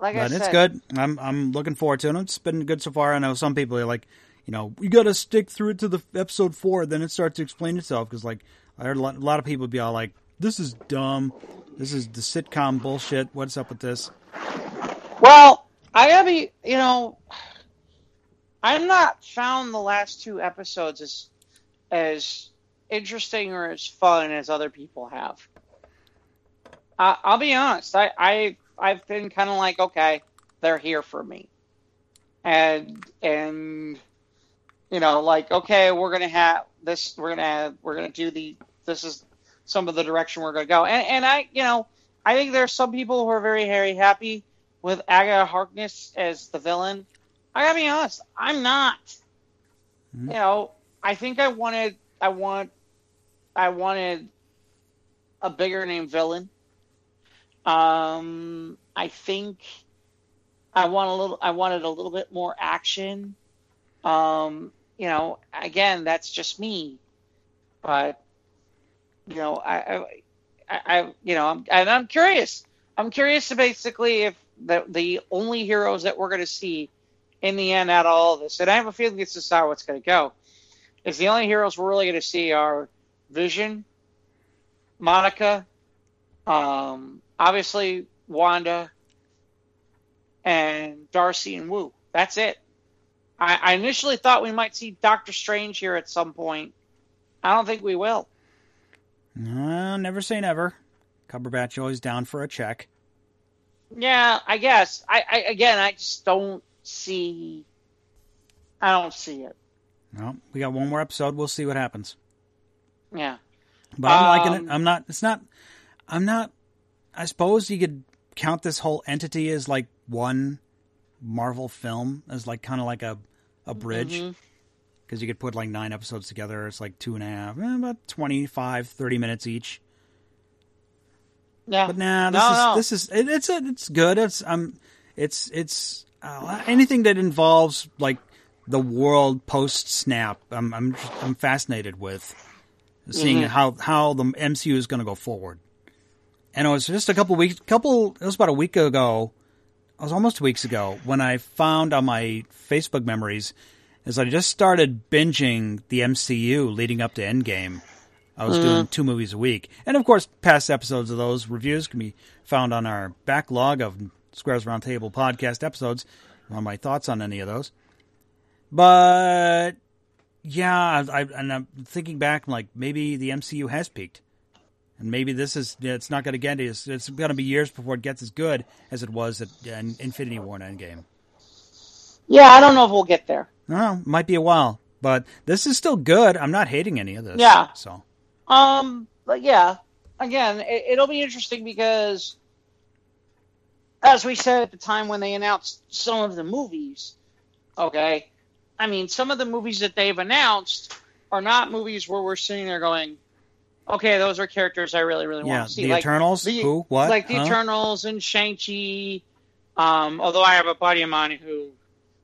S2: Like I
S1: but
S2: said,
S1: it's good. I'm I'm looking forward to it. It's been good so far. I know some people are like, you know, you got to stick through it to the episode four, then it starts to explain itself. Because like I heard a lot, a lot of people be all like, "This is dumb. This is the sitcom bullshit. What's up with this?"
S2: Well, I gotta be, you know, I'm not found the last two episodes as as interesting or as fun as other people have. I, I'll be honest. I, I I've been kind of like, okay, they're here for me, and and you know, like, okay, we're gonna have this. We're gonna have, we're gonna do the. This is some of the direction we're gonna go, and and I, you know, I think there's some people who are very very happy with Agatha Harkness as the villain. I gotta be honest, I'm not.
S1: Mhm.
S2: You know, I think I wanted, I want, I wanted a bigger name villain. Um, I think I want a little, I wanted a little bit more action. Um, you know, again, that's just me, but you know, I, I, I, you know, I'm, and I'm curious. I'm curious to basically if the the only heroes that we're going to see in the end out of all this, and I have a feeling this is how it's going to go, is the only heroes we're really going to see are Vision, Monica, um, obviously Wanda, and Darcy and Wu. That's it. I, I initially thought we might see Doctor Strange here at some point. I don't think we will.
S1: No, never say never. Cumberbatch always down for a check.
S2: Yeah, I guess. I, I again, I just don't see. I don't see it.
S1: Well, we got one more episode. We'll see what happens.
S2: Yeah.
S1: But I'm liking
S2: Um,
S1: it. I'm not. It's not. I'm not. I suppose you could count this whole entity as like one Marvel film, as like kind of like a a bridge, because you could put like nine episodes together. It's like two and a half, eh, about 25, 30 minutes each.
S2: Yeah.
S1: But nah, this
S2: No,
S1: is
S2: no.
S1: this is it, it's it's good. It's um, it's it's uh, anything that involves like the world post snap. I'm I'm I'm fascinated with seeing
S2: Mhm.
S1: how how the MCU is going to go forward. And it was just a couple weeks, couple. It was about a week ago. It was almost weeks ago when I found on my Facebook memories is I just started binging the MCU leading up to Endgame. I was doing mm. two movies a week, and of course, past episodes of those reviews can be found on our backlog of Squares Roundtable podcast episodes. On my thoughts on any of those, but yeah, I, I, and I'm thinking back, like maybe the MCU has peaked, and maybe this is it's not going to get as it's going to be years before it gets as good as it was at in Infinity War and Endgame.
S2: Yeah, I don't know if we'll get there.
S1: No, might be a while, but this is still good. I'm not hating any of this.
S2: Yeah.
S1: So
S2: Um, but yeah, again, it, it'll be interesting because, as we said at the time when they announced some of the movies, okay, I mean, some of the movies that they've announced are not movies where we're sitting there going, okay, those are characters I really, really
S1: yeah,
S2: want to see.
S1: the
S2: like,
S1: Eternals.
S2: the-
S1: Who? What?
S2: like the
S1: Huh?
S2: Eternals and Shang Chi. Um, although I have a buddy of mine who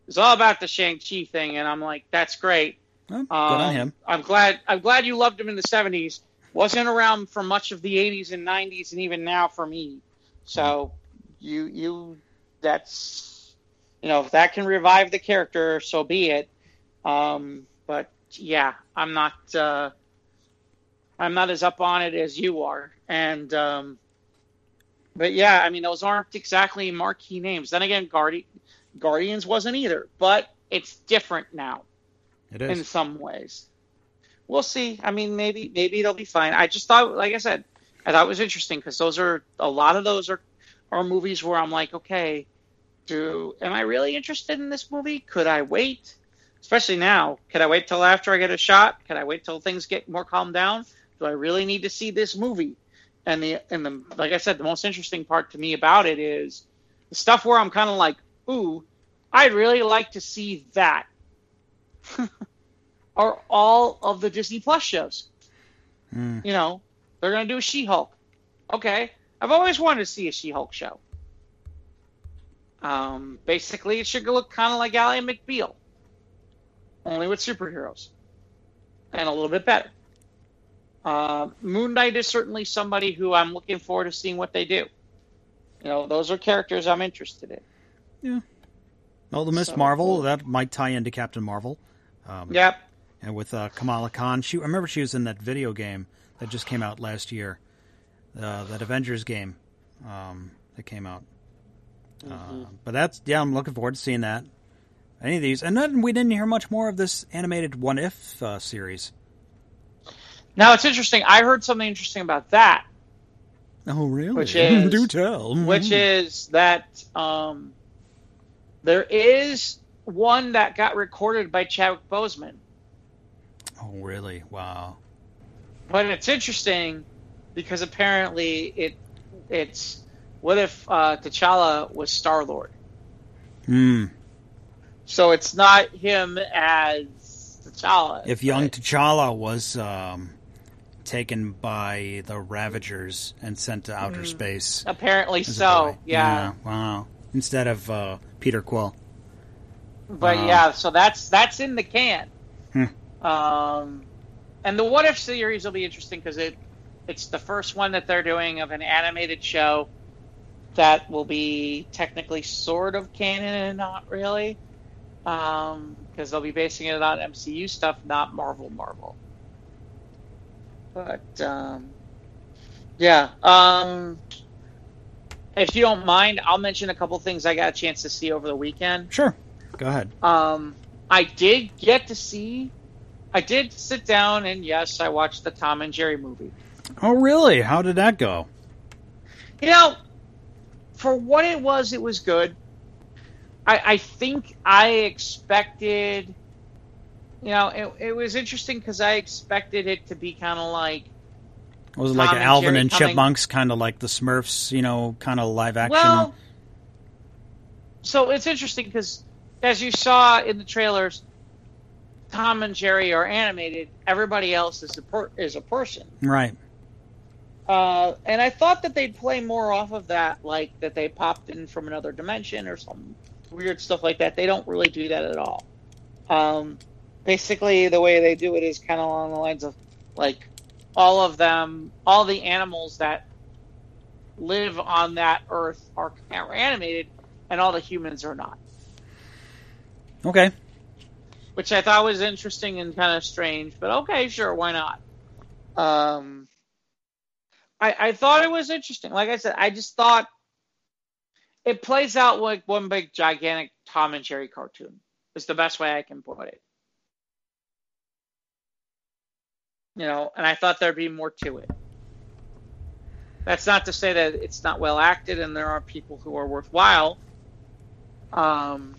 S2: is all about the Shang Chi thing, and I'm like, that's great.
S1: Well, good
S2: Um,
S1: on him.
S2: I'm glad. I'm glad you loved him in the '70s. Wasn't around for much of the '80s and '90s, and even now for me. So, you you that's you know if that can revive the character, so be it. Um, but yeah, I'm not. Uh, I'm not as up on it as you are, and um, but yeah, I mean those aren't exactly marquee names. Then again, Guardi- Guardians wasn't either, but it's different now
S1: It
S2: in some ways. We'll see. I mean, maybe maybe it'll be fine. I just thought, like I said, I thought it was interesting because those are a lot of those are are movies where I'm like, okay, do am I really interested in this movie? Could I wait? Especially now, could I wait till after I get a shot? Could I wait till things get more calmed down? Do I really need to see this movie? And the and the like I said, the most interesting part to me about it is the stuff where I'm kind of like, ooh, I'd really like to see that. are all of the Disney Plus shows.
S1: Hmm.
S2: You know, they're going to do a She Hulk. Okay. I've always wanted to see a She Hulk show. Um, basically, it should look kind of like Ally McBeal, only with superheroes, and a little bit better. Uh, Moon Knight is certainly somebody who I'm looking forward to seeing what they do. You know, those are characters I'm interested in. Yeah.
S1: Well, the Miss
S2: So-
S1: Marvel that might tie into Captain Marvel. Um,
S2: Yep.
S1: and with uh, Kamala Khan. She I remember she was in that video game that just came out last year, uh, that Avengers game um, that came out. Uh, but that's yeah, I'm looking forward to seeing that. Any of these, and then we didn't hear much more of this animated What If uh, series.
S2: Now it's interesting. I heard something interesting about that,
S1: Oh, really?
S2: Which is-
S1: Do tell.
S2: which is that um, there is one that got recorded by Chadwick Boseman.
S1: Oh, really? Wow.
S2: But it's interesting because apparently it it's what if uh, T'Challa was Star Lord?
S1: Hmm.
S2: So it's not him as T'Challa.
S1: If young? T'Challa was um, taken by the Ravagers and sent to
S2: Mm.
S1: outer space.
S2: apparently so,
S1: boy.
S2: yeah.
S1: Wow. Instead of uh, Peter Quill.
S2: But
S1: Wow.
S2: yeah, so that's that's in the can.
S1: Hmm.
S2: Um, and the What If series will be interesting because it it's the first one that they're doing of an animated show that will be technically sort of canon and not really, because they'll be basing it on MCU stuff, not Marvel Marvel. But um, yeah, um, if you don't mind, I'll mention a couple things I got a chance to see over the weekend.
S1: Sure. Go ahead.
S2: Um, I did get to see. I did sit down and yes, I watched the Tom and Jerry movie.
S1: Oh, really? How did that go?
S2: You know, for what it was, it was good. I, I think I expected. You know, it, it was interesting because I expected it to be kind of like
S1: Was it like Alvin and
S2: coming-
S1: Chipmunks, kind of like the Smurfs, you know, kind of live action?
S2: Well, so it's interesting because as you saw in the trailers, Tom and Jerry are animated. Everybody else is a per- is a person.
S1: right.
S2: Uh, and I thought that they'd play more off of that, like that they popped in from another dimension or some weird stuff like that. They don't really do that at all. Um, basically, the way they do it is kind of along the lines of like all of them, all the animals that live on that Earth are, are animated, and all the humans are not.
S1: Okay.
S2: which I thought was interesting and kind of strange, but okay, sure, why not? Um, I, I thought it was interesting. Like I said, I just thought it plays out like one big gigantic Tom and Jerry cartoon. Is the best way I can put it. You know, and I thought there'd be more to it. That's not to say that it's not well acted and there are people who are worthwhile. Um,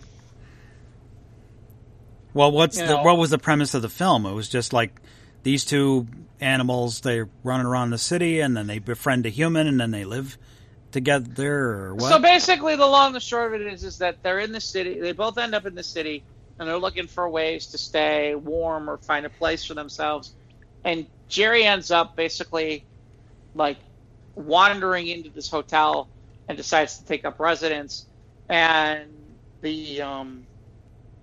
S1: Well, what's the
S2: know.
S1: what was the premise of the film? It was just like these two animals they're running around the city and then they befriend a human and then they live together or what?
S2: So basically, the long and the short of it is, is that they're in the city. They both end up in the city, and they're looking for ways to stay warm or find a place for themselves. And Jerry ends up basically like wandering into this hotel and decides to take up residence. And the um,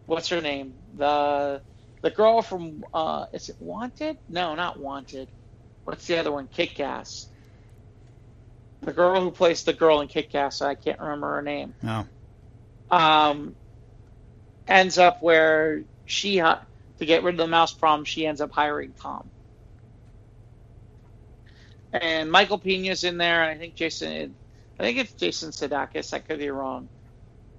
S2: what's her name? The the girl from uh, is it Wanted? No, not Wanted. What's the other one? Kick Ass. The girl who plays the girl in Kick Ass, I can't remember her name.
S1: Oh.
S2: Um, ends up where she ha- to get rid of the mouse problem, she ends up hiring Tom. And Michael Pena's in there, and I think Jason, I think it's Jason Sudeikis. I could be wrong,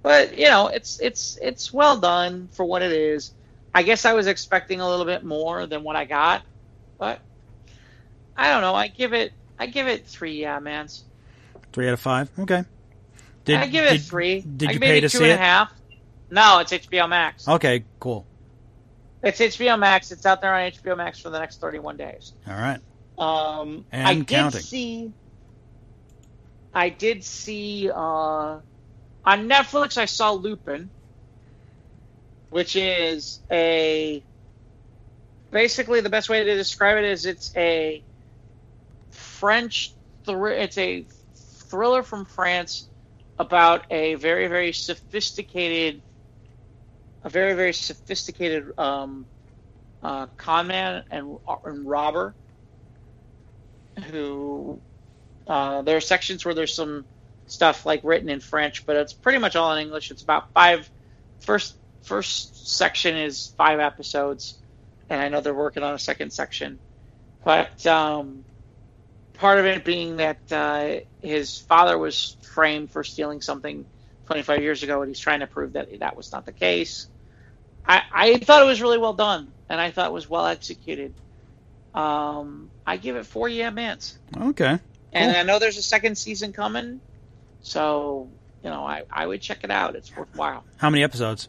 S2: but you know, it's it's it's well done for what it is. I guess I was expecting a little bit more than what I got, but I don't know. I give it I give it three yeah mans.
S1: Three out of five. Okay.
S2: Did, I give it
S1: did,
S2: three.
S1: Did
S2: I
S1: you pay to
S2: two
S1: see
S2: and a
S1: it?
S2: half. No, it's HBO Max.
S1: Okay, cool.
S2: It's HBO Max. It's out there on HBO Max for the next 31 days.
S1: All right.
S2: Um,
S1: And
S2: I did see. I did see uh, on Netflix. I saw Lupin, which is a basically the best way to describe it is it's a French. Thr- it's a thriller from France about a very very sophisticated, a very very sophisticated um, uh, con man and, and robber who uh, there are sections where there's some stuff like written in French, but it's pretty much all in English. It's about five. First first section is five episodes, and I know they're working on a second section, but um, part of it being that uh, his father was framed for stealing something 25 years ago, and he's trying to prove that that was not the case. I, I thought it was really well done, and I thought it was well executed. Um, I give it four yeah mans.
S1: Okay.
S2: And I know there's a second season coming, so you know I, I would check it out. It's worthwhile.
S1: How many episodes?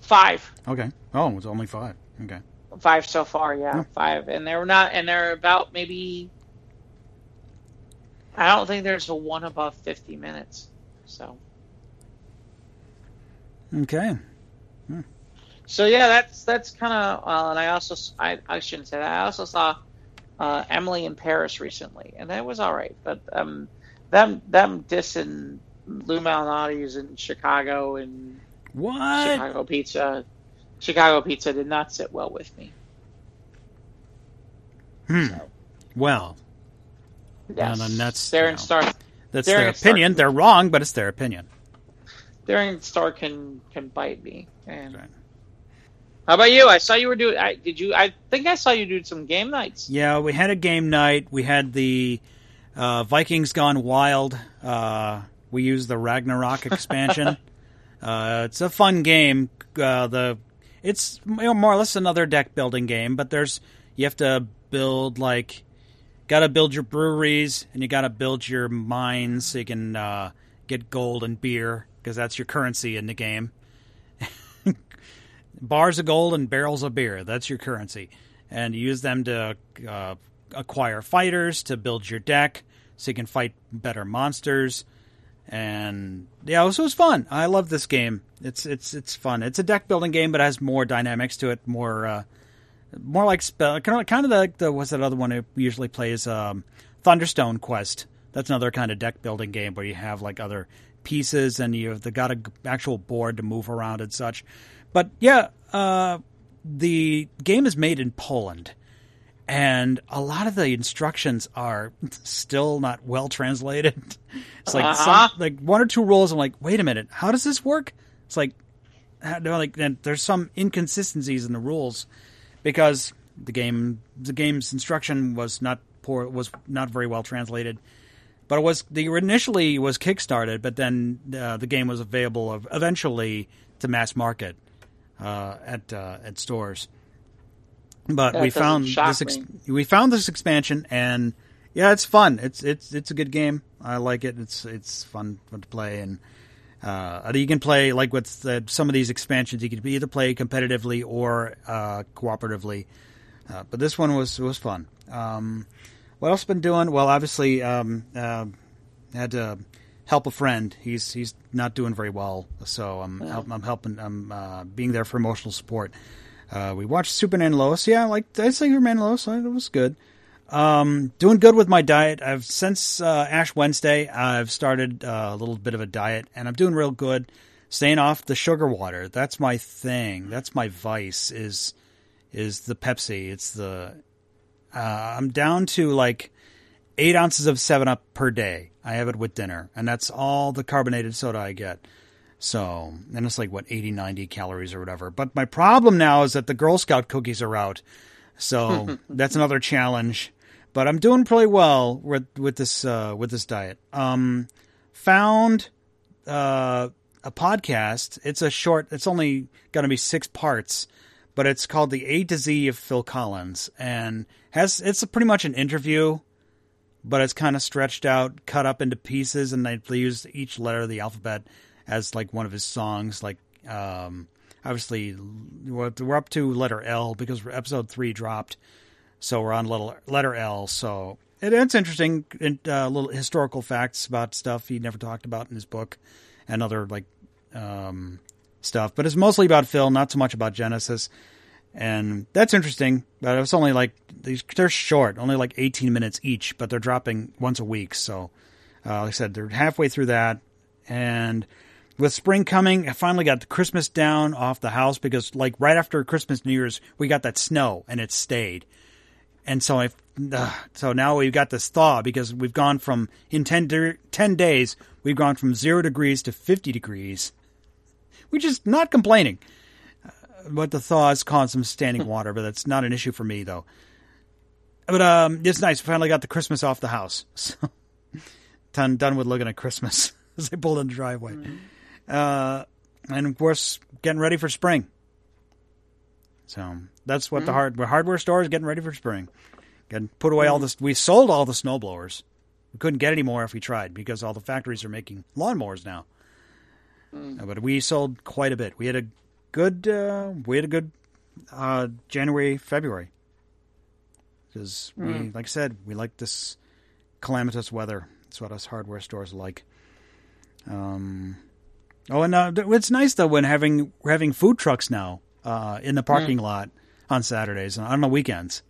S2: Five,
S1: Okay. Oh, it's only five. Okay.
S2: five so far. Yeah,
S1: Hmm.
S2: five, and they're not, and they're about maybe. I don't think there's a one above fifty minutes. So
S1: Okay.
S2: So yeah, that's that's kind of. Well, and I also I, I shouldn't say that. I also saw uh, Emily in Paris recently, and that was all right. But um, them them dissing Lou Malnati's in Chicago and
S1: What?
S2: Chicago pizza. Chicago pizza did not sit well with me.
S1: Hmm.
S2: So,
S1: Well,
S2: yes.
S1: then that's,
S2: they're
S1: you
S2: in
S1: know.
S2: Star.
S1: that's
S2: They're
S1: their opinion. They're wrong, but it's their opinion.
S2: They're Star can can bite me. And
S1: Right.
S2: How about you? I saw you were doing. I, did you? I think I saw you do some game nights.
S1: Yeah, we had a game night. We had the uh, Vikings Gone Wild. Uh, we used the Ragnarok expansion. uh, it's a fun game. Uh, the it's you know, more or less another deck building game, but there's you have to build like got to build your breweries and you got to build your mines so you can uh, get gold and beer because that's your currency in the game. Bars of gold and barrels of beer. That's your currency. And you use them to uh, acquire fighters to build your deck so you can fight better monsters. And yeah, was, it was fun. I love this game. It's it's it's fun. It's a deck building game, but it has more dynamics to it. More uh, more like spell, kind of kind of like the what's that other one who usually plays um, Thunderstone Quest. That's another kind of deck building game where you have like other pieces and you have got an actual board to move around and such. But yeah, uh, the game is made in Poland, and a lot of the instructions are still not well translated. It's like
S2: Uh-huh.
S1: some, like one or two rules. I'm like, wait a minute, how does this work? It's like, how- they're like and there's some inconsistencies in the rules because the game the game's instruction was not poor was not very well translated. But it was the initially was kickstarted, but then uh, the game was available of, eventually to mass market uh, at uh, at stores. But
S2: That
S1: we found this ex- we found this expansion, and yeah, it's fun. It's it's it's a good game. I like it. It's it's fun, fun to play, and uh, you can play like with the, some of these expansions. You can either play competitively or uh, cooperatively. Uh, but this one was was fun. Um, what else been doing? Well, obviously, um, uh, had to help a friend. He's he's not doing very well, so I'm help, I'm helping. I'm uh, being there for emotional support. Uh, we watched Superman Lois. Yeah, like I say, Superman Lois. It was good. Um, doing good with my diet. I've since uh, Ash Wednesday. I've started uh, a little bit of a diet, and I'm doing real good. Staying off the sugar water. That's my thing. That's my vice. Is is the Pepsi. It's the uh, I'm down to like eight ounces of Seven Up per day. I have it with dinner, and that's all the carbonated soda I get. So, and it's like what 80, 90 calories or whatever. But my problem now is that the Girl Scout cookies are out, so that's another challenge. But I'm doing pretty well with with this uh, with this diet. Um, found uh, a podcast. It's a short. It's only going to be six parts, but it's called the A to Z of Phil Collins, and has it's a, pretty much an interview, but it's kind of stretched out, cut up into pieces, and they use each letter of the alphabet as like one of his songs. Like um, obviously, we're up to letter L because episode three dropped, so we're on little letter L. So it, it's interesting, uh, little historical facts about stuff he never talked about in his book, and other like um, stuff. But it's mostly about Phil, not so much about Genesis, and that's interesting. But it's only like these they're short, only like eighteen minutes each, but they're dropping once a week. So, uh, like I said, they're halfway through that, and with spring coming, I finally got the Christmas down off the house because, like, right after Christmas, New Year's, we got that snow and it stayed. And so I, uh, so now we've got this thaw because we've gone from in 10, de- 10 days, we've gone from zero degrees to 50 degrees, which is not complaining. But the thaw has caused some standing water, but that's not an issue for me though. But um, it's nice. We finally got the Christmas off the house. So done, done with looking at Christmas as I pulled in the driveway. Uh, and of course, getting ready for spring. So That's what the hard the hardware store is getting ready for spring. Getting put away all this. We sold all the snow blowers. We couldn't get any more if we tried because all the factories are making lawnmowers now. Uh, But we sold quite a bit. We had a good uh, we had a good uh, January February because we like I said we like this calamitous weather. That's what us hardware stores like. Um, oh, and uh, it's nice though when having we're having food trucks now uh, in the parking lot on Saturdays and on the weekends.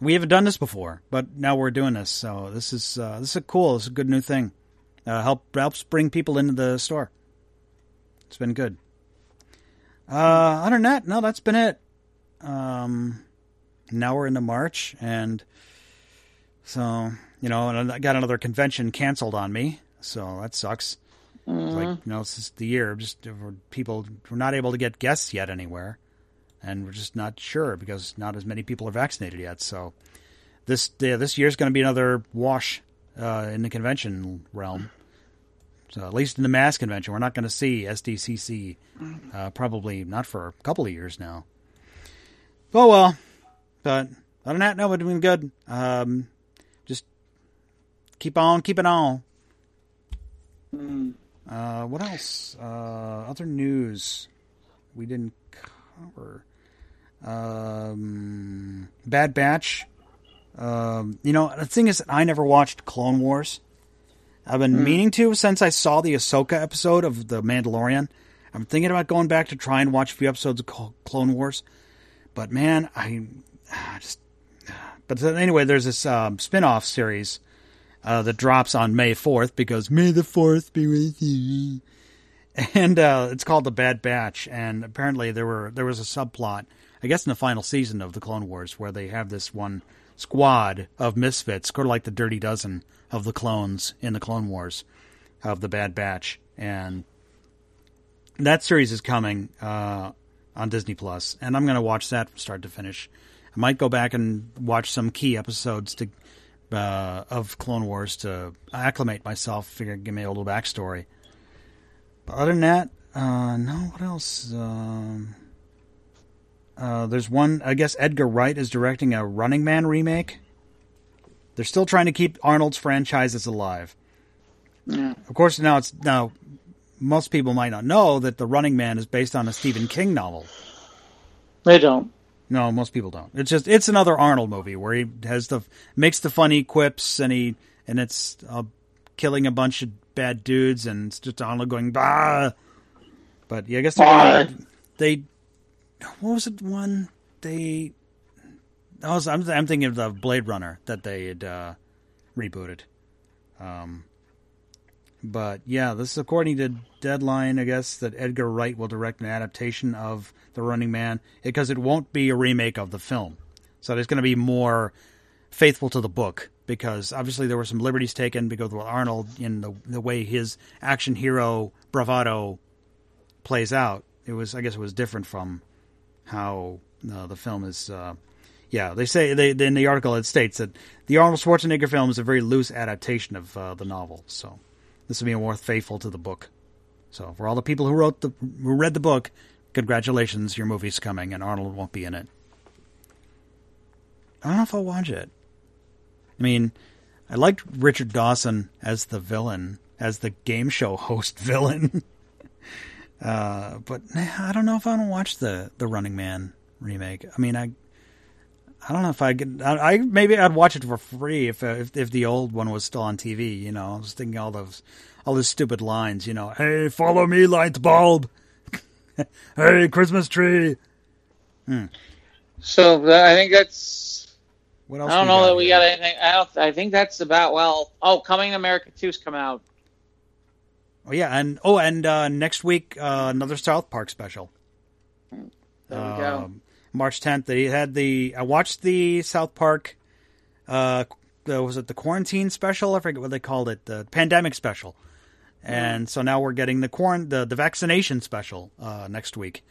S1: We haven't done this before, but now we're doing this. So this is uh, this is a cool. It's a good new thing. Uh, help helps bring people into the store. It's been good. Uh, other than that, no, that's been it. Um, now we're into March, and so you know, and I got another convention canceled on me, so that sucks. It's like you know, this is the year. Just we're, people we're not able to get guests yet anywhere, and we're just not sure because not as many people are vaccinated yet. So this yeah, this year's going to be another wash uh, in the convention realm. So at least in the mass convention, we're not going to see SDCC uh, probably not for a couple of years now. Oh well, but other than that, no, we're doing good. Um, just keep on keeping on. Uh, what else? Uh, other news we didn't cover. Um, Bad Batch. Um, you know, the thing is, I never watched Clone Wars. I've been meaning to since I saw the Ahsoka episode of The Mandalorian. I'm thinking about going back to try and watch a few episodes of Clone Wars. But man, I just. But anyway, there's this um, spin off series uh, that drops on May 4th because May the 4th be with you. And uh, it's called The Bad Batch. And apparently there were there was a subplot, I guess in the final season of the Clone Wars, where they have this one squad of misfits, sort of like the Dirty Dozen of the clones in the Clone Wars of the Bad Batch. And that series is coming uh, on Disney Plus, and I'm going to watch that from start to finish. I might go back and watch some key episodes to uh, of Clone Wars to acclimate myself, figure give me a little backstory. But other than that, uh, no. What else? Um, uh, there's one. I guess Edgar Wright is directing a Running Man remake. They're still trying to keep Arnold's franchises alive.
S2: Yeah.
S1: Of course, now it's now. Most people might not know that the Running Man is based on a Stephen King novel.
S2: They don't.
S1: No, most people don't. It's just it's another Arnold movie where he has the makes the funny quips and he and it's uh, killing a bunch of bad dudes and it's just Arnold going bah. But yeah, I guess they're gonna, they what was it one they I was I'm I'm thinking of the Blade Runner that they had uh, rebooted. Um, but yeah, this is according to Deadline, I guess, that Edgar Wright will direct an adaptation of The Running Man because it won't be a remake of the film. So there's going to be more faithful to the book because obviously there were some liberties taken because with Arnold in the the way his action hero bravado plays out. It was, I guess, it was different from how uh, the film is. Uh, yeah, they say they in the article it states that the Arnold Schwarzenegger film is a very loose adaptation of uh, the novel. So this will be more faithful to the book. So for all the people who wrote the who read the book, congratulations, your movie's coming, and Arnold won't be in it. I don't know if I'll watch it. I mean, I liked Richard Dawson as the villain, as the game show host villain. Uh, but I don't know if I want to watch the the Running Man remake. I mean, I I don't know if I could. I, I maybe I'd watch it for free if, if if the old one was still on TV. You know, I was thinking all those all those stupid lines. You know, hey, follow me, light bulb. hey, Christmas tree.
S2: So uh, I think that's.
S1: What else?
S2: I don't know that we
S1: here?
S2: got anything. I don't. I think that's about well. Oh, coming to America two's come out.
S1: Oh yeah, and oh, and uh, next week uh, another South Park special.
S2: There we go.
S1: Um, March 10th. They had the. I watched the South Park. Uh, was it the quarantine special? I forget what they called it. The pandemic special. And so now we're getting the quarant the, the vaccination special uh, next week.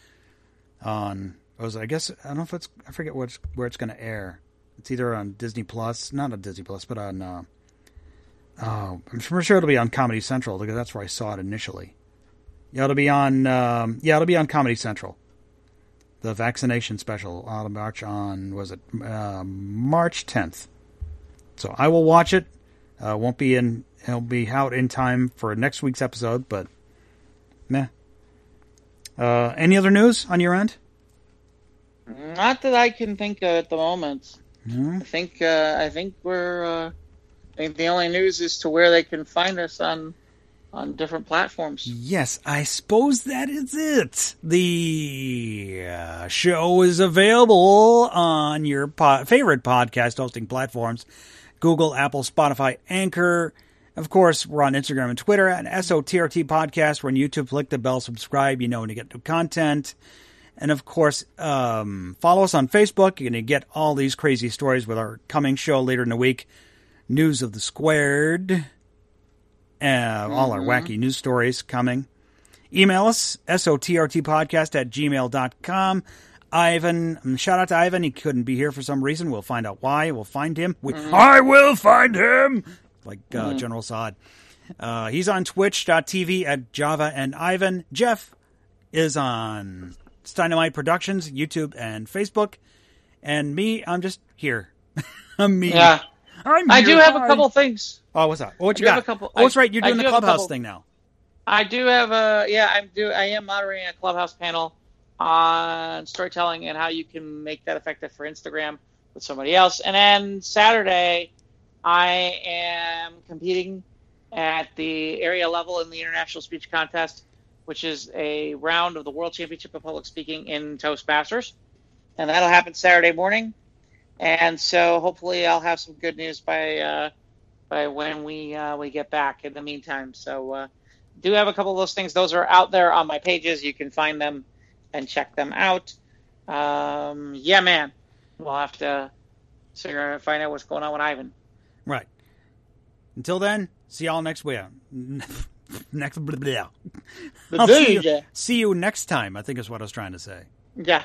S1: On was I guess I don't know if it's I forget where it's where it's going to air. It's either on Disney Plus, not on Disney Plus, but on. Uh, oh, I'm sure sure it'll be on Comedy Central because that's where I saw it initially. Yeah, it'll be on. Um, yeah, it'll be on Comedy Central the vaccination special out of March on was it uh, March 10th. So I will watch it. Uh, won't be in. It'll be out in time for next week's episode, but meh. Uh, any other news on your end?
S2: Not that I can think of at the moment. I think uh, I think we're. I think the only news is to where they can find us on on different platforms.
S1: Yes, I suppose that is it. The uh, show is available on your po- favorite podcast hosting platforms Google, Apple, Spotify, Anchor. Of course, we're on Instagram and Twitter at SOTRT Podcast. We're on YouTube. Click the bell, subscribe. You know when you get new content. And of course, um, follow us on Facebook. You're going to get all these crazy stories with our coming show later in the week. News of the Squared. Uh, all our wacky news stories coming. Email us, sotrtpodcast at gmail.com. Ivan, um, shout out to Ivan. He couldn't be here for some reason. We'll find out why. We'll find him. We, I will find him! Like uh, General Saad. Uh, he's on twitch.tv at Java and Ivan. Jeff is on Dynamite Productions, YouTube and Facebook. And me, I'm just here. I'm me.
S2: Yeah,
S1: I'm
S2: I do have a couple things.
S1: Oh, what's that? Oh, what you
S2: I do have
S1: got?
S2: a couple-
S1: oh, that's right. You're doing
S2: do
S1: the
S2: have
S1: clubhouse
S2: couple-
S1: thing now.
S2: I do have a yeah. I'm do I am moderating a clubhouse panel on storytelling and how you can make that effective for Instagram with somebody else. And then Saturday, I am competing at the area level in the international speech contest, which is a round of the World Championship of Public Speaking in Toastmasters, and that'll happen Saturday morning. And so hopefully I'll have some good news by uh, by when we uh, we get back. In the meantime, so. Uh, do have a couple of those things. Those are out there on my pages. You can find them and check them out. Um, yeah, man. We'll have to figure out, find out what's going on with Ivan.
S1: Right. Until then, see y'all next week. next. Blah, blah. I'll see you, see you next time. I think is what I was trying to say.
S2: Yeah.